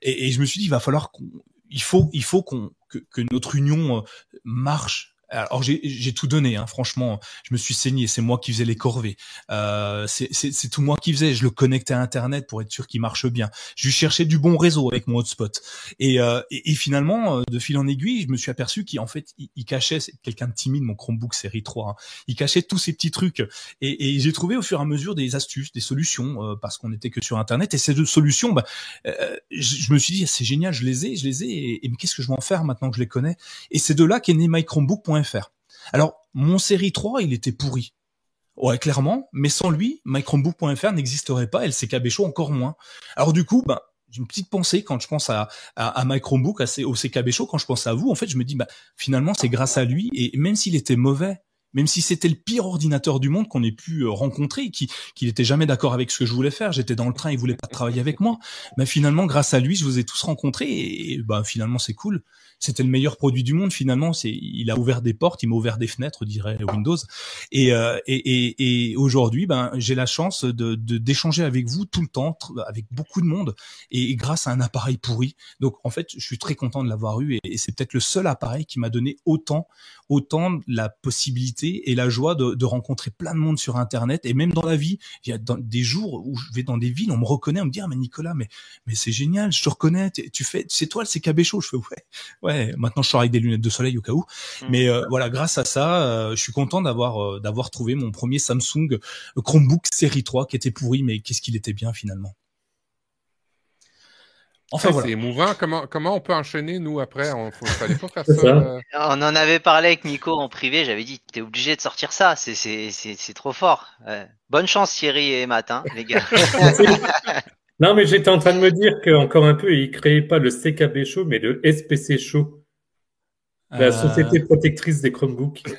Speaker 2: Et, et je me suis dit, il va falloir qu'on il faut, il faut qu'on que, que, notre union euh, marche alors j'ai tout donné, hein, franchement, je me suis saigné, c'est moi qui faisais les corvées, euh, c'est tout moi qui faisais, je le connectais à Internet pour être sûr qu'il marche bien, je cherchais du bon réseau avec mon hotspot, et, euh, et, finalement, euh, de fil en aiguille, je me suis aperçu qu'en fait, il, cachait, c'est quelqu'un de timide, mon Chromebook série 3, hein, il cachait tous ces petits trucs, et, et j'ai trouvé au fur et à mesure des astuces, des solutions, euh, parce qu'on était que sur Internet, et ces deux solutions, bah, euh, je, je, me suis dit, c'est génial, je les ai, je les ai, et, et qu'est-ce que je vais en faire maintenant que je les connais, et c'est de là qu'est né mychromebook.fr alors, mon série 3, il était pourri. Ouais, clairement, mais sans lui, mychromebook.fr n'existerait pas et le CKB Show encore moins. Alors du coup, bah, j'ai une petite pensée quand je pense à, à, à au CKB Show, quand je pense à vous, en fait, je me dis, bah, finalement, c'est grâce à lui, et même s'il était mauvais, même si c'était le pire ordinateur du monde qu'on ait pu euh, rencontrer, qui qu'il était jamais d'accord avec ce que je voulais faire, j'étais dans le train, il voulait pas travailler avec moi, mais finalement, grâce à lui, je vous ai tous rencontrés, et, bah, finalement, c'est cool c'était le meilleur produit du monde finalement. C'est, il a ouvert des portes, il m'a ouvert des fenêtres, dirait Windows. Et, euh, et, et, et aujourd'hui, ben, j'ai la chance de, d'échanger avec vous tout le temps, avec beaucoup de monde, et, grâce à un appareil pourri. Donc en fait, je suis très content de l'avoir eu, et, c'est peut-être le seul appareil qui m'a donné autant, autant la possibilité et la joie de, de, rencontrer plein de monde sur Internet, et même dans la vie. Il y a des jours où je vais dans des villes, on me reconnaît, on me dit ah mais Nicolas, mais mais c'est génial, je te reconnais, tu fais, c'est toi le CKB Show. Je fais ouais ouais, maintenant je sors avec des lunettes de soleil au cas où. Mmh. Mais euh, voilà, grâce à ça, euh, je suis content d'avoir euh, d'avoir trouvé mon premier Samsung Chromebook série 3 qui était pourri, mais qu'est-ce qu'il était bien finalement.
Speaker 4: Enfin, voilà. C'est émouvant. Comment, comment on peut enchaîner, nous, après? On faut, fallait pas faire ça.
Speaker 3: On en avait parlé avec Nico en privé. J'avais dit, t'es obligé de sortir ça. C'est trop fort. bonne chance, Thierry et Matt, hein, les gars.
Speaker 5: Non, mais j'étais en train de me dire qu'encore un peu, il créait pas le CKB Show, mais le SPC Show. La euh. Société Protectrice des Chromebooks.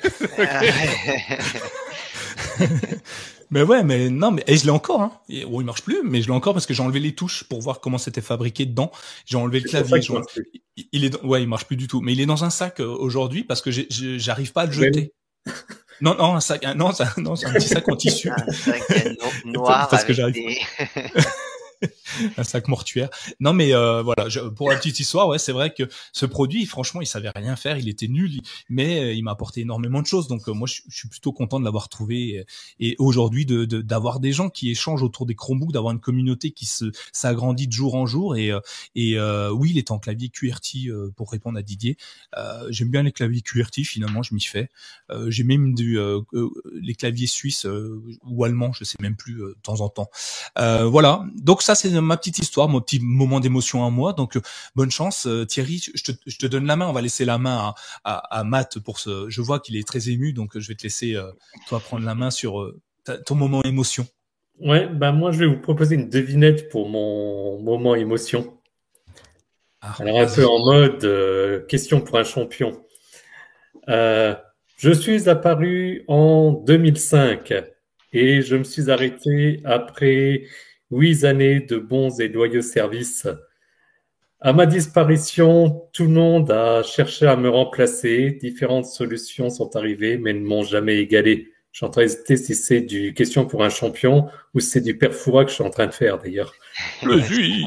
Speaker 2: mais ouais, mais non, mais et je l'ai encore. Hein. bon, il marche plus, mais je l'ai encore parce que j'ai enlevé les touches pour voir comment c'était fabriqué dedans. J'ai enlevé le clavier. Il, est, ouais, il marche plus du tout. Mais il est dans un sac euh, aujourd'hui parce que j'arrive pas à le jeter. Non, non, un sac, non, non, c'est un petit sac en tissu. Un sac
Speaker 3: noir parce que j'arrive.
Speaker 2: un sac mortuaire. Non, mais euh, voilà, pour la petite histoire, ouais, c'est vrai que ce produit, franchement, il savait rien faire, il était nul, mais euh, il m'a apporté énormément de choses. Donc euh, moi, je, suis plutôt content de l'avoir trouvé et, aujourd'hui de d'avoir des gens qui échangent autour des Chromebooks, d'avoir une communauté qui se s'agrandit de jour en jour. Et et oui, il est en clavier QWERTY pour répondre à Didier. J'aime bien les claviers QWERTY. Finalement, je m'y fais. J'ai même du les claviers suisses ou allemands, je sais même plus de temps en temps. voilà. Donc ça, c'est ma petite histoire, mon petit moment d'émotion à moi. Donc, euh, bonne chance, euh, Thierry. Je te, je te, donne la main. On va laisser la main à, à, à Matt pour ce. Je vois qu'il est très ému, donc je vais te laisser euh, toi prendre la main sur ton moment émotion.
Speaker 5: Ouais, bah moi je vais vous proposer une devinette pour mon moment émotion. Ah, Alors un peu en mode question pour un champion. je suis apparu en 2005 et je me suis arrêté après Huit années de bons et loyaux services. À ma disparition, tout le monde a cherché à me remplacer. Différentes solutions sont arrivées, mais ne m'ont jamais égalé. Je suis en train d'hésiter si c'est du question pour un champion ou si c'est du perfoura que je suis en train de faire d'ailleurs.
Speaker 1: Je suis.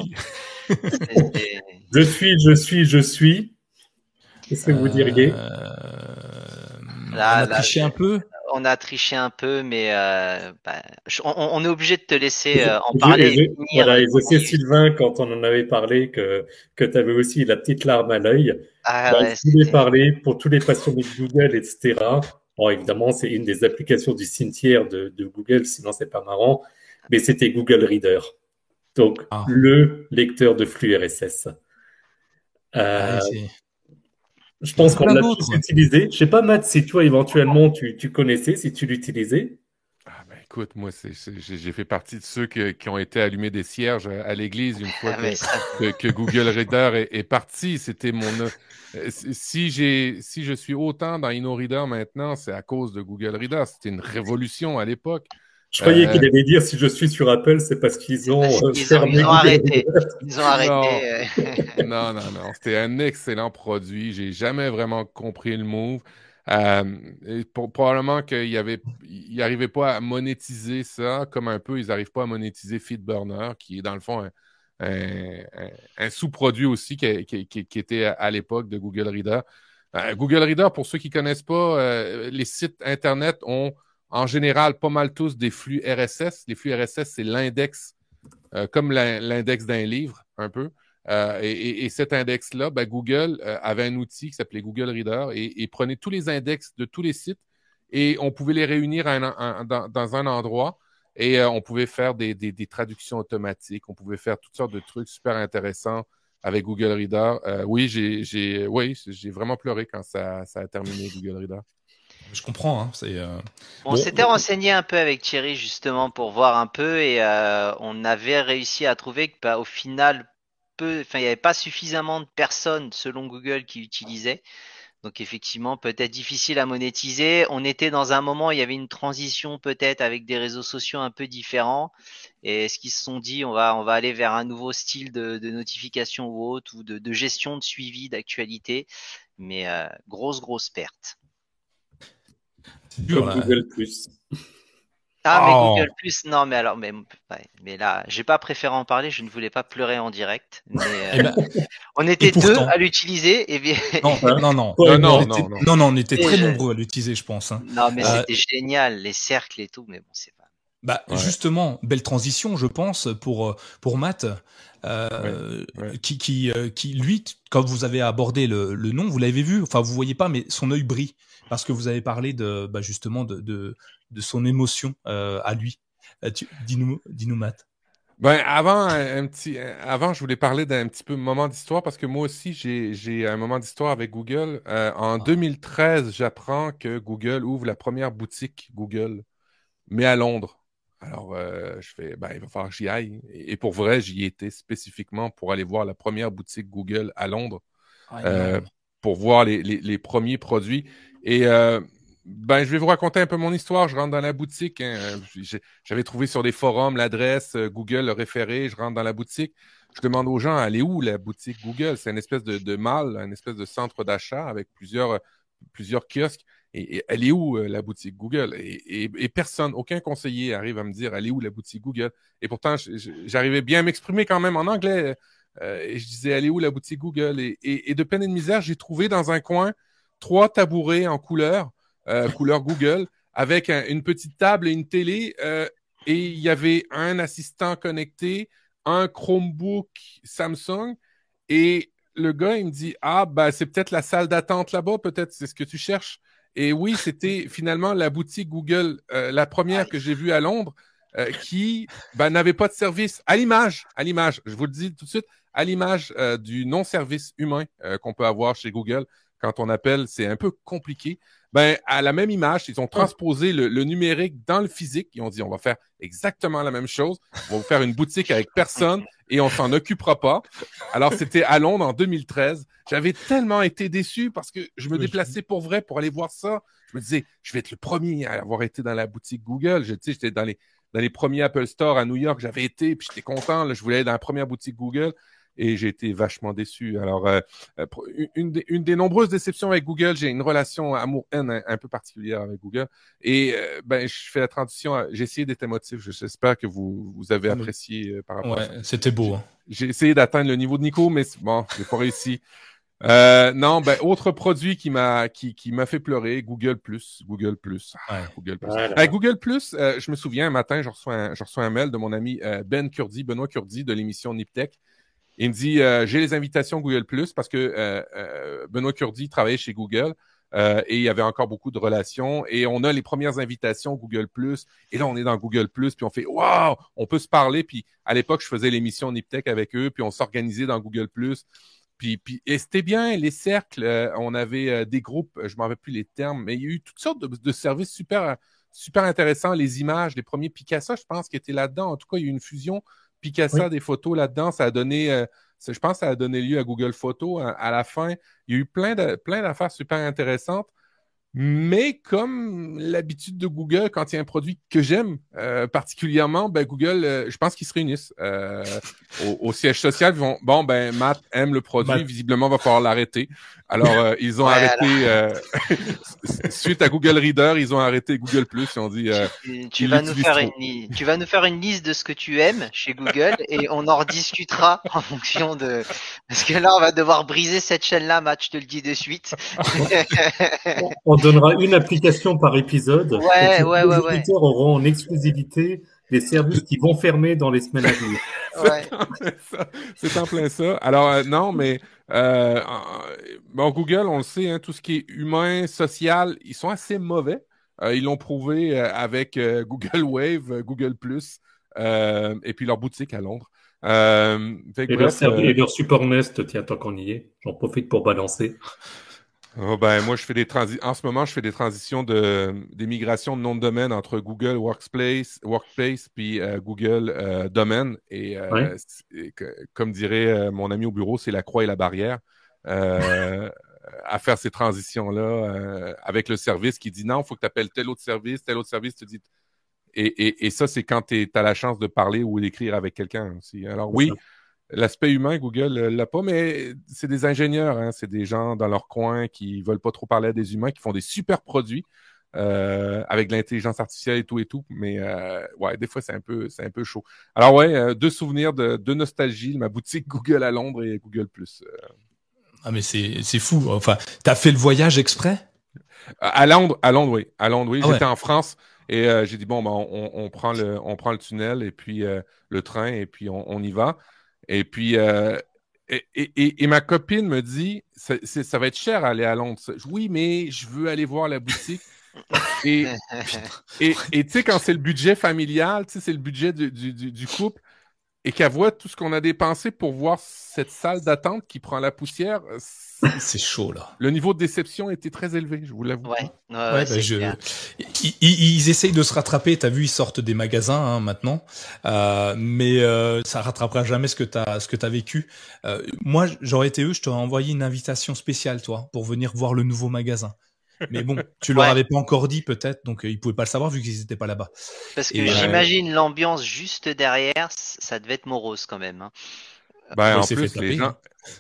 Speaker 5: je suis, je suis, je suis. Qu'est-ce que vous diriez? Euh...
Speaker 2: Là, on a un peu
Speaker 3: on a triché un peu, mais euh, bah, on, est obligé de te laisser euh, en parler.
Speaker 5: voilà, et je Sylvain, quand on en avait parlé, que, que tu avais aussi la petite larme à l'œil. Ah, bah, ouais, je voulais parler pour tous les passionnés de Google, etc. Bon, évidemment, c'est une des applications du cimetière de, de Google, sinon c'est pas marrant, mais c'était Google Reader. Donc, ah. le lecteur de flux RSS. Euh, ah, je pense qu'on l'a tous utilisé. Je sais pas, Matt, si toi, éventuellement, tu, tu connaissais, si tu l'utilisais.
Speaker 4: Ah, ben écoute, moi, j'ai fait partie de ceux qui ont été allumés des cierges à, l'église une fois ah, que, Google Reader est, parti. C'était mon. Euh, si, si je suis autant dans InnoReader maintenant, c'est à cause de Google Reader. C'était une révolution à l'époque.
Speaker 5: Je croyais qu'il euh, allait dire si je suis sur Apple, c'est parce qu'ils ont,
Speaker 3: euh, fermé ils ont arrêté. Ils ont arrêté.
Speaker 4: Non, non, non. C'était un excellent produit. J'ai jamais vraiment compris le move. Euh, probablement qu'ils n'arrivaient pas à monétiser ça, comme un peu ils n'arrivent pas à monétiser FeedBurner, qui est dans le fond un, sous-produit aussi qui, était à, l'époque de Google Reader. Euh, Google Reader, pour ceux qui ne connaissent pas, euh, les sites Internet ont en général pas mal tous des flux RSS. Les flux RSS, c'est l'index, comme l'index d'un livre, un peu. Euh, et, cet index-là, ben, Google euh, avait un outil qui s'appelait Google Reader et, prenait tous les index de tous les sites et on pouvait les réunir dans, un endroit et euh, on pouvait faire des, traductions automatiques, on pouvait faire toutes sortes de trucs super intéressants avec Google Reader. oui, j'ai vraiment pleuré quand ça, a terminé Google Reader.
Speaker 2: Je comprends. Hein,
Speaker 3: on s'était renseigné un peu avec Thierry justement pour voir un peu et on avait réussi à trouver que bah, au final enfin, il n'y avait pas suffisamment de personnes selon Google qui utilisaient. Donc effectivement, peut-être difficile à monétiser. On était dans un moment, il y avait une transition peut-être avec des réseaux sociaux un peu différents. Et ce qu'ils se sont dit, on va, on va aller vers un nouveau style de, notification ou autre, ou de, gestion de suivi d'actualité. Mais euh, grosse, grosse perte.
Speaker 5: Google Plus.
Speaker 3: Ah, mais oh. Google Plus, non, mais alors, mais, mais là, j'ai pas préféré en parler, je ne voulais pas pleurer en direct. Mais, eh euh, ben, on était deux à l'utiliser. Et bien...
Speaker 2: non, non, non, non, non, non, non, on était très nombreux à l'utiliser, je pense. Hein.
Speaker 3: Non, mais euh, c'était génial, les cercles et tout, mais bon, c'est pas.
Speaker 2: Bah, justement, belle transition, je pense, pour, euh, pour Matt. Euh, qui, qui, qui, lui, quand vous avez abordé le, le nom, vous l'avez vu, enfin vous voyez pas, mais son œil brille parce que vous avez parlé de, bah, justement de, de, de son émotion euh, à lui. Euh, dis-nous, dis-nous, Matt.
Speaker 4: Ben, avant, un, petit, avant, je voulais parler d'un petit peu moment d'histoire parce que moi aussi, j'ai un moment d'histoire avec Google. Euh, en 2013, ah. j'apprends que Google ouvre la première boutique Google, mais à Londres. Alors, je fais, ben, il va falloir que j'y aille. Et, pour vrai, j'y étais spécifiquement pour aller voir la première boutique Google à Londres, ah, pour voir les, les, les, premiers produits. Et ben, je vais vous raconter un peu mon histoire. Je rentre dans la boutique. Hein. J'avais trouvé sur des forums l'adresse, euh, Google le référé. Je rentre dans la boutique. Je demande aux gens, est où la boutique Google? C'est une espèce de, de mall, une espèce de centre d'achat avec plusieurs, plusieurs kiosques. Et, elle est où euh, la boutique Google? Et, et, personne, aucun conseiller arrive à me dire, elle est où la boutique Google? Et pourtant, j'arrivais bien à m'exprimer quand même en anglais. Euh, et je disais, elle est où la boutique Google? Et, de peine et de misère, j'ai trouvé dans un coin trois tabourets en couleur euh, couleur Google, avec une petite table et une télé. Euh, et il y avait un assistant connecté, un Chromebook Samsung. Et le gars, il me dit Ah, ben, c'est peut-être la salle d'attente là-bas, peut-être c'est ce que tu cherches. Et oui, c'était finalement la boutique Google, euh, la première que j'ai vue à Londres, qui ben, n'avait pas de service à l'image, à l'image, je vous le dis tout de suite, à l'image du non-service humain qu'on peut avoir chez Google. Quand on appelle, c'est un peu compliqué ben, à la même image, ils ont transposé le, numérique dans le physique. Ils ont dit, on va faire exactement la même chose. On va vous faire une boutique avec personne et on s'en occupera pas. Alors, c'était à Londres en 2013. J'avais tellement été déçu parce que je me déplaçais pour vrai pour aller voir ça. Je me disais, je vais être le premier à avoir été dans la boutique Google. Je, j'étais dans les, dans les premiers Apple Store à New York. J'avais été, puis j'étais content. Là, je voulais aller dans la première boutique Google et j'ai été vachement déçu. Alors, euh, euh, une, des, une, des, nombreuses déceptions avec Google, j'ai une relation amour-haine un, peu particulière avec Google. Et euh, ben, je fais la transition. J'ai essayé d'être émotif. J'espère que vous, vous avez apprécié par rapport
Speaker 2: à ça. C'était beau. Hein.
Speaker 4: J'ai essayé d'atteindre le niveau de Nico, mais bon, j'ai pas réussi. Euh, non, ben autre produit qui m'a qui, qui m'a fait pleurer, Google Plus, Google Plus, ah, Google Plus. Google Plus, je me souviens un matin, je reçois un, je reçois un mail de mon ami Ben Kurdi, Benoît Kurdi de l'émission Niptech, il me dit euh, j'ai les invitations Google Plus parce que euh, euh, Benoît Curdi travaillait chez Google et il y avait encore beaucoup de relations. Et on a les premières invitations Google Plus. Et là on est dans Google Plus puis on fait waouh on peut se parler. Puis à l'époque je faisais l'émission Niptech avec eux puis on s'organisait dans Google Plus. Puis, puis et c'était bien les cercles on avait des groupes je m'en rappelle plus les termes mais il y a eu toutes sortes de, de services super super intéressant. Les images, les premiers Picasa, je pense, qui étaient là-dedans. En tout cas, il y a eu une fusion Picasa des photos là-dedans. Ça a donné, euh, je pense, ça a donné lieu à Google Photos à, à, la fin. Il y a eu plein de, plein d'affaires super intéressantes. Mais comme l'habitude de Google, quand il y a un produit que j'aime euh, particulièrement, ben Google, euh, je pense qu'ils se réunissent euh, au, siège social. Ils vont, bon, ben Matt aime le produit, visiblement, va falloir l'arrêter. Alors, ils ont arrêté, suite à Google Reader, ils ont arrêté Google Plus. Ils ont dit,
Speaker 3: tu, vas nous faire une, tu vas nous faire une liste de ce que tu aimes chez Google et on en rediscutera en fonction de... Parce que là, on va devoir briser cette chaîne-là, Matt, je te le dis de suite
Speaker 5: donnera une application par épisode.
Speaker 3: Ouais, ouais, ouais,
Speaker 5: Les auditeurs auront en exclusivité des services qui vont fermer dans les semaines à venir.
Speaker 4: C'est en plein ça. Alors, euh, non, mais euh, bon, Google, on le sait, hein, tout ce qui est humain, social, ils sont assez mauvais. Euh, ils l'ont prouvé avec Google Wave, Google Plus, et puis leur boutique à Londres.
Speaker 5: et, leur, et, leur, support Nest, tiens, tant qu'on y est, j'en profite pour balancer.
Speaker 4: Oh ben, moi, je fais des En ce moment, je fais des transitions de des migrations de nom de domaine entre Google Workspace, Workplace puis euh, Google euh, Domaine. Et, euh, comme dirait mon ami au bureau, c'est la croix et la barrière à faire ces transitions-là avec le service qui dit non, il faut que tu appelles tel autre service, tel autre service te dit. Et, et, et ça, c'est quand tu as la chance de parler ou d'écrire avec quelqu'un aussi. Alors oui, L'aspect humain, Google euh, l'a pas, mais c'est des ingénieurs, hein, c'est des gens dans leur coin qui veulent pas trop parler à des humains, qui font des super produits euh, avec l'intelligence artificielle et tout et tout. Mais euh, ouais, des fois c'est un peu, c'est un peu chaud. Alors ouais, deux souvenirs de, de, nostalgie, ma boutique Google à Londres et Google Plus.
Speaker 2: Ah mais c'est, c'est fou. Enfin, t'as fait le voyage exprès?
Speaker 4: À Londres, à Londres, oui. À Londres, oui. Ah J'étais en France. Et j'ai dit bon, ben, on, on, prend le, on prend le tunnel et puis le train et puis on, on y va. Et puis, euh, et, ma copine me dit, ça, ça va être cher aller à Londres. Oui, mais je veux aller voir la boutique. et tu sais, quand c'est le budget familial, tu sais, c'est le budget du, du couple, et qu'elle voit tout ce qu'on a dépensé pour voir cette salle d'attente qui prend la poussière.
Speaker 2: C'est chaud, là.
Speaker 4: Le niveau de déception était très élevé, je vous l'avoue.
Speaker 3: Ouais, ouais,
Speaker 2: bah, je... ils, ils, essayent de se rattraper. T'as vu, ils sortent des magasins hein, maintenant, euh, mais euh, ça rattrapera jamais ce que t'as ce que t'as vécu. Euh, moi, j'aurais été eux, je t'aurais envoyé une invitation spéciale, toi, pour venir voir le nouveau magasin. Mais bon, tu leur avais pas encore dit peut-être, donc euh, ils pouvaient pas le savoir vu qu'ils n'étaient pas là-bas.
Speaker 3: Parce que j'imagine l'ambiance juste derrière, ça devait être morose quand même. Hein.
Speaker 4: Ben, en plus, les gens,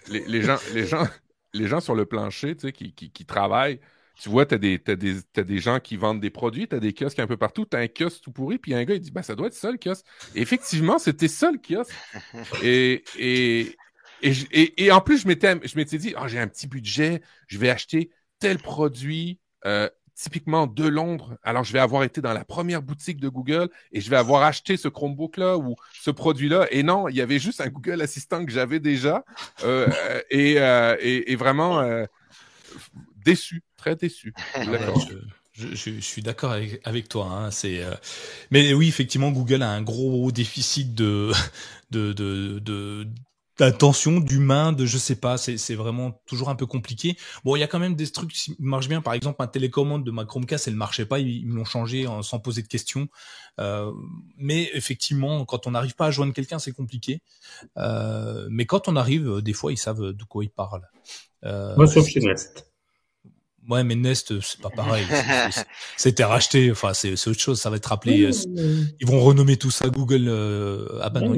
Speaker 4: les, les, gens, les, gens, les gens sur le plancher tu sais, qui, qui, qui travaillent, tu vois, tu as, des, as, des, as des gens qui vendent des produits, tu as des kiosques un peu partout, tu as un kiosque tout pourri, puis un gars, il dit, bah, ça doit être ça le kiosque. Et effectivement, c'était ça le kiosque. et, et, et, et, en plus, je m'étais dit, oh, j'ai un petit budget, je vais acheter tel produit, euh, typiquement de Londres, alors je vais avoir été dans la première boutique de Google et je vais avoir acheté ce Chromebook-là ou ce produit-là. Et non, il y avait juste un Google Assistant que j'avais déjà euh, et, euh, et, et, vraiment déçu, très déçu.
Speaker 2: Je, je, je, suis d'accord avec, avec, toi. Hein, c'est, mais oui, effectivement, Google a un gros déficit de, de, de, de d'attention, d'humain, de je sais pas, c'est vraiment toujours un peu compliqué. Bon, il y a quand même des trucs qui marchent bien. Par exemple, un télécommande de ma Chromecast, elle marchait pas, ils, me l'ont changé sans poser de questions. Euh, mais effectivement, quand on n'arrive pas à joindre quelqu'un, c'est compliqué. Euh, mais quand on arrive, des fois, ils savent de quoi ils parlent.
Speaker 5: Euh, Moi, sauf chez Nest.
Speaker 2: Ouais, mais Nest, c'est pas pareil. C'était racheté. Enfin, c'est autre chose. Ça va être rappelé. Ils vont renommer tout ça Google euh, Abandon.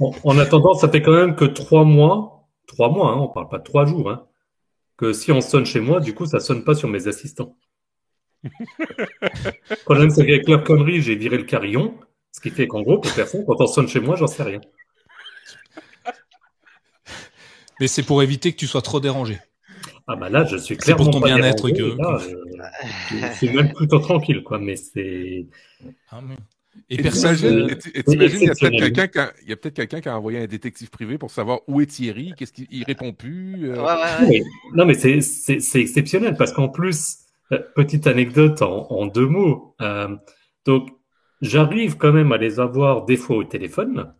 Speaker 5: En attendant, ça fait quand même que trois mois, trois mois, hein, on parle pas de trois jours, hein, que si on sonne chez moi, du coup, ça sonne pas sur mes assistants. le problème, c'est qu'avec leur connerie, j'ai viré le carillon, ce qui fait qu'en gros, pour personne, quand on sonne chez moi, j'en sais rien.
Speaker 2: Mais c'est pour éviter que tu sois trop dérangé.
Speaker 5: Ah bah là, je suis clairement
Speaker 2: pour ton bien-être que.
Speaker 5: Euh, je, suis même plutôt tranquille, quoi. Mais c'est.
Speaker 4: Ah, et, personne. T'imagines, il y a peut-être quelqu'un qui a, il y a peut-être quelqu'un qui a envoyé un détective privé pour savoir où est Thierry, qu'est-ce qu'il répond plus.
Speaker 3: Euh... Ouais, ouais,
Speaker 5: Non, mais c'est, exceptionnel parce qu'en plus, euh, petite anecdote en, en deux mots. Euh, donc, j'arrive quand même à les avoir des fois au téléphone.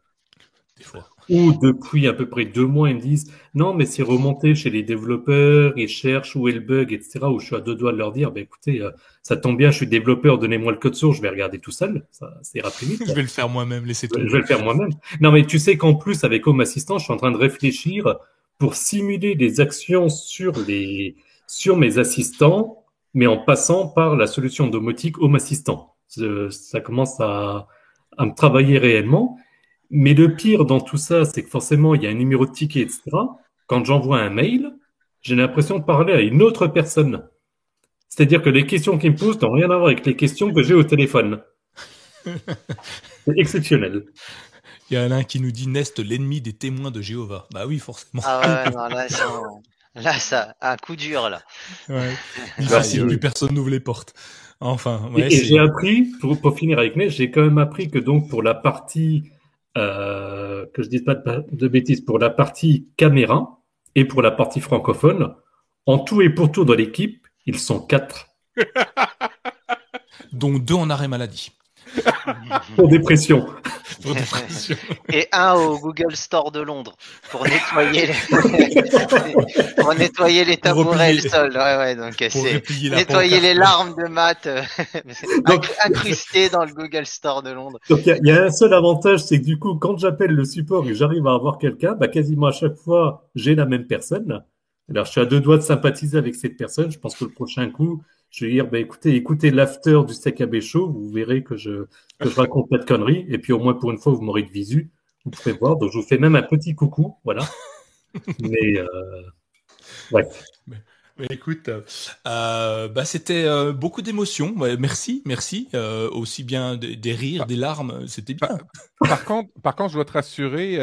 Speaker 2: Des fois.
Speaker 5: Où depuis à peu près deux mois, ils me disent non, mais c'est remonté chez les développeurs, ils cherchent où est le bug, etc. Où je suis à deux doigts de leur dire, bah, écoutez, euh, ça tombe bien, je suis développeur, donnez-moi le code source, je vais regarder tout seul. Ça, c'est rapide.
Speaker 2: je vais le faire moi-même, laissez
Speaker 5: tomber. Je vais le faire moi-même. Non, mais tu sais qu'en plus, avec Home Assistant, je suis en train de réfléchir pour simuler des actions sur les, sur mes assistants, mais en passant par la solution domotique Home Assistant. Ça commence à, à me travailler réellement. Mais le pire dans tout ça, c'est que forcément, il y a un numéro de ticket, etc. Quand j'envoie un mail, j'ai l'impression de parler à une autre personne. C'est-à-dire que les questions qu'il me pose n'ont rien à voir avec les questions que j'ai au téléphone. c'est exceptionnel.
Speaker 2: Il y en a un qui nous dit Nest, l'ennemi des témoins de Jéhovah. Bah oui, forcément.
Speaker 3: Ah ouais, non, là, ça, là, ça, un coup dur, là.
Speaker 2: Ouais. si plus personne n'ouvre les portes. Enfin,
Speaker 5: ouais, et, j'ai appris, pour, pour finir avec Nest, j'ai quand même appris que donc pour la partie euh, que je dise pas de, bêtises, pour la partie caméra et pour la partie francophone, en tout et pour tout dans l'équipe, ils sont quatre.
Speaker 2: Dont deux en arrêt maladie.
Speaker 5: pour dépression.
Speaker 3: Et un au Google Store de Londres pour nettoyer les, pour nettoyer les tabourets et le sol. Ouais, ouais, donc c'est nettoyer les larmes de maths euh, incrustées dans le Google Store de Londres.
Speaker 5: Donc il y, a un seul avantage, c'est que du coup, quand j'appelle le support et j'arrive à avoir quelqu'un, bah, quasiment à chaque fois, j'ai la même personne. Alors je suis à deux doigts de sympathiser avec cette personne. Je pense que le prochain coup, je vais dire, bah, écoutez, écoutez l'after du steak à chaud, vous verrez que je, que je raconte pas de conneries, et puis au moins pour une fois, vous m'aurez de visu, vous pourrez voir. Donc je vous fais même un petit coucou, voilà. Mais euh, ouais
Speaker 2: écoute, euh, bah c'était euh, beaucoup d'émotions. merci, merci. Euh, aussi bien des rires, des larmes, c'était bien.
Speaker 4: Par, contre, par contre, je dois te rassurer,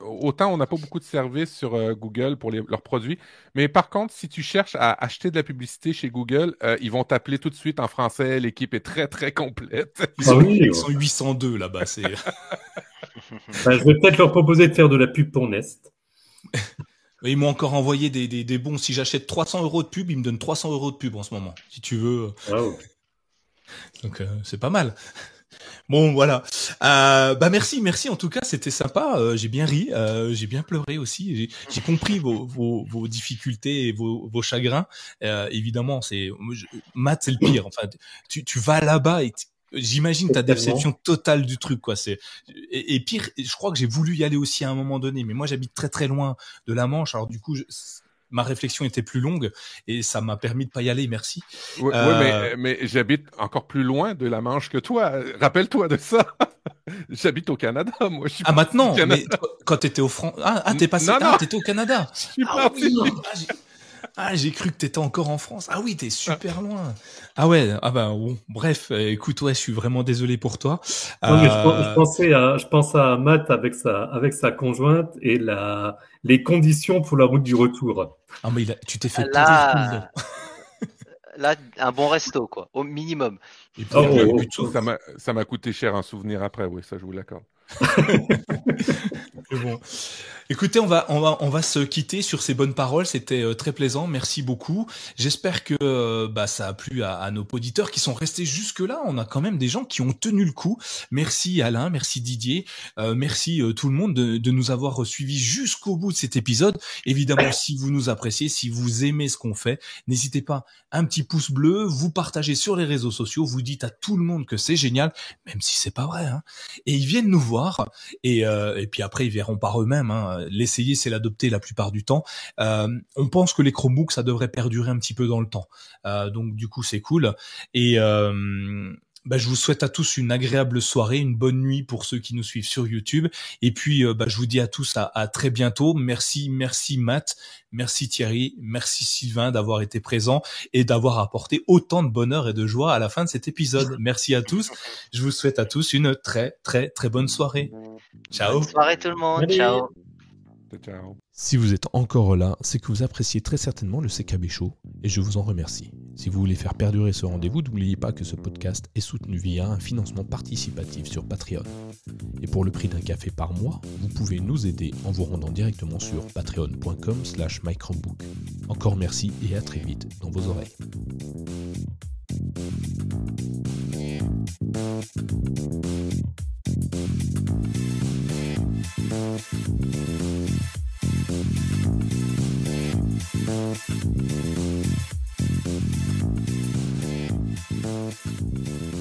Speaker 4: autant on n'a pas beaucoup de services sur Google pour leurs produits, mais par contre, si tu cherches à acheter de la publicité chez Google, ils vont t'appeler tout de suite en français. L'équipe est très, très complète.
Speaker 2: Ils sont, ils sont 802 là-bas.
Speaker 5: Ben, je vais peut-être leur proposer de faire de la pub pour Nest.
Speaker 2: Ils m'ont encore envoyé des, des, bons. Si j'achète 300 euros de pub, ils me donnent 300 euros de pub en ce moment, si tu veux. Donc euh, c'est pas mal. Bon voilà. Euh, bah merci, merci en tout cas, c'était sympa. Euh, j'ai bien ri, euh, j'ai bien pleuré aussi. J'ai compris vos, vos, vos, difficultés et vos, vos chagrins. évidemment, c'est Matt, c'est le pire. Enfin, tu, tu vas là-bas et J'imagine ta déception totale du truc, quoi. C'est et, pire, je crois que j'ai voulu y aller aussi à un moment donné, mais moi j'habite très très loin de la Manche, alors du coup ma réflexion était plus longue et ça m'a permis de pas y aller. Merci.
Speaker 4: Oui, euh, mais, j'habite encore plus loin de la Manche que toi. Rappelle-toi de ça. j'habite au Canada, moi. Je suis
Speaker 2: ah maintenant, mais quand t'étais au France, ah, ah t'es passé, non, ah, t'étais au Canada. Je suis ah, parti. Ah, j'ai cru que t'étais encore en France. Ah oui, t'es super loin. Ah ouais, ah bah bon, bref, euh, écoute, ouais, je suis vraiment désolé pour toi.
Speaker 5: Non, je, euh, pensais à, je pense à Matt avec sa, avec sa conjointe et la, les conditions pour la route du retour.
Speaker 2: Ah mais tu t'es fait
Speaker 3: là, là, un bon resto quoi, au minimum.
Speaker 4: Et puis, oh, oh, ça m'a coûté cher un souvenir après, oui, ça je vous l'accorde.
Speaker 2: bon. Écoutez, on va, on va, on va se quitter sur ces bonnes paroles. C'était euh, très plaisant. Merci beaucoup. J'espère que euh, bah, ça a plu à, nos auditeurs qui sont restés jusque là. On a quand même des gens qui ont tenu le coup. Merci Alain, merci Didier, euh, merci tout le monde de, de nous avoir suivis jusqu'au bout de cet épisode. Évidemment, si vous nous appréciez, si vous aimez ce qu'on fait, n'hésitez pas un petit pouce bleu, vous partagez sur les réseaux sociaux, vous dites à tout le monde que c'est génial, même si c'est pas vrai. Hein. Et ils viennent nous voir et, et puis après ils verront par eux-mêmes. Hein l'essayer, c'est l'adopter la plupart du temps. Euh, on pense que les Chromebooks, ça devrait perdurer un petit peu dans le temps. Euh, donc du coup, c'est cool. Et euh, bah, je vous souhaite à tous une agréable soirée, une bonne nuit pour ceux qui nous suivent sur YouTube. Et puis, bah, je vous dis à tous à, très bientôt. Merci, merci Matt, merci Thierry, merci Sylvain d'avoir été présent et d'avoir apporté autant de bonheur et de joie à la fin de cet épisode. Merci à tous. Je vous souhaite à tous une très, très, très bonne soirée. Ciao.
Speaker 3: Bonne soirée tout le monde. Ciao.
Speaker 1: Si vous êtes encore là, c'est que vous appréciez très certainement le CKB Show et je vous en remercie. Si vous voulez faire perdurer ce rendez-vous, n'oubliez pas que ce podcast est soutenu via un financement participatif sur Patreon. Et pour le prix d'un café par mois, vous pouvez nous aider en vous rendant directement sur patreon.com slash Encore merci et à très vite dans vos oreilles. Thank you.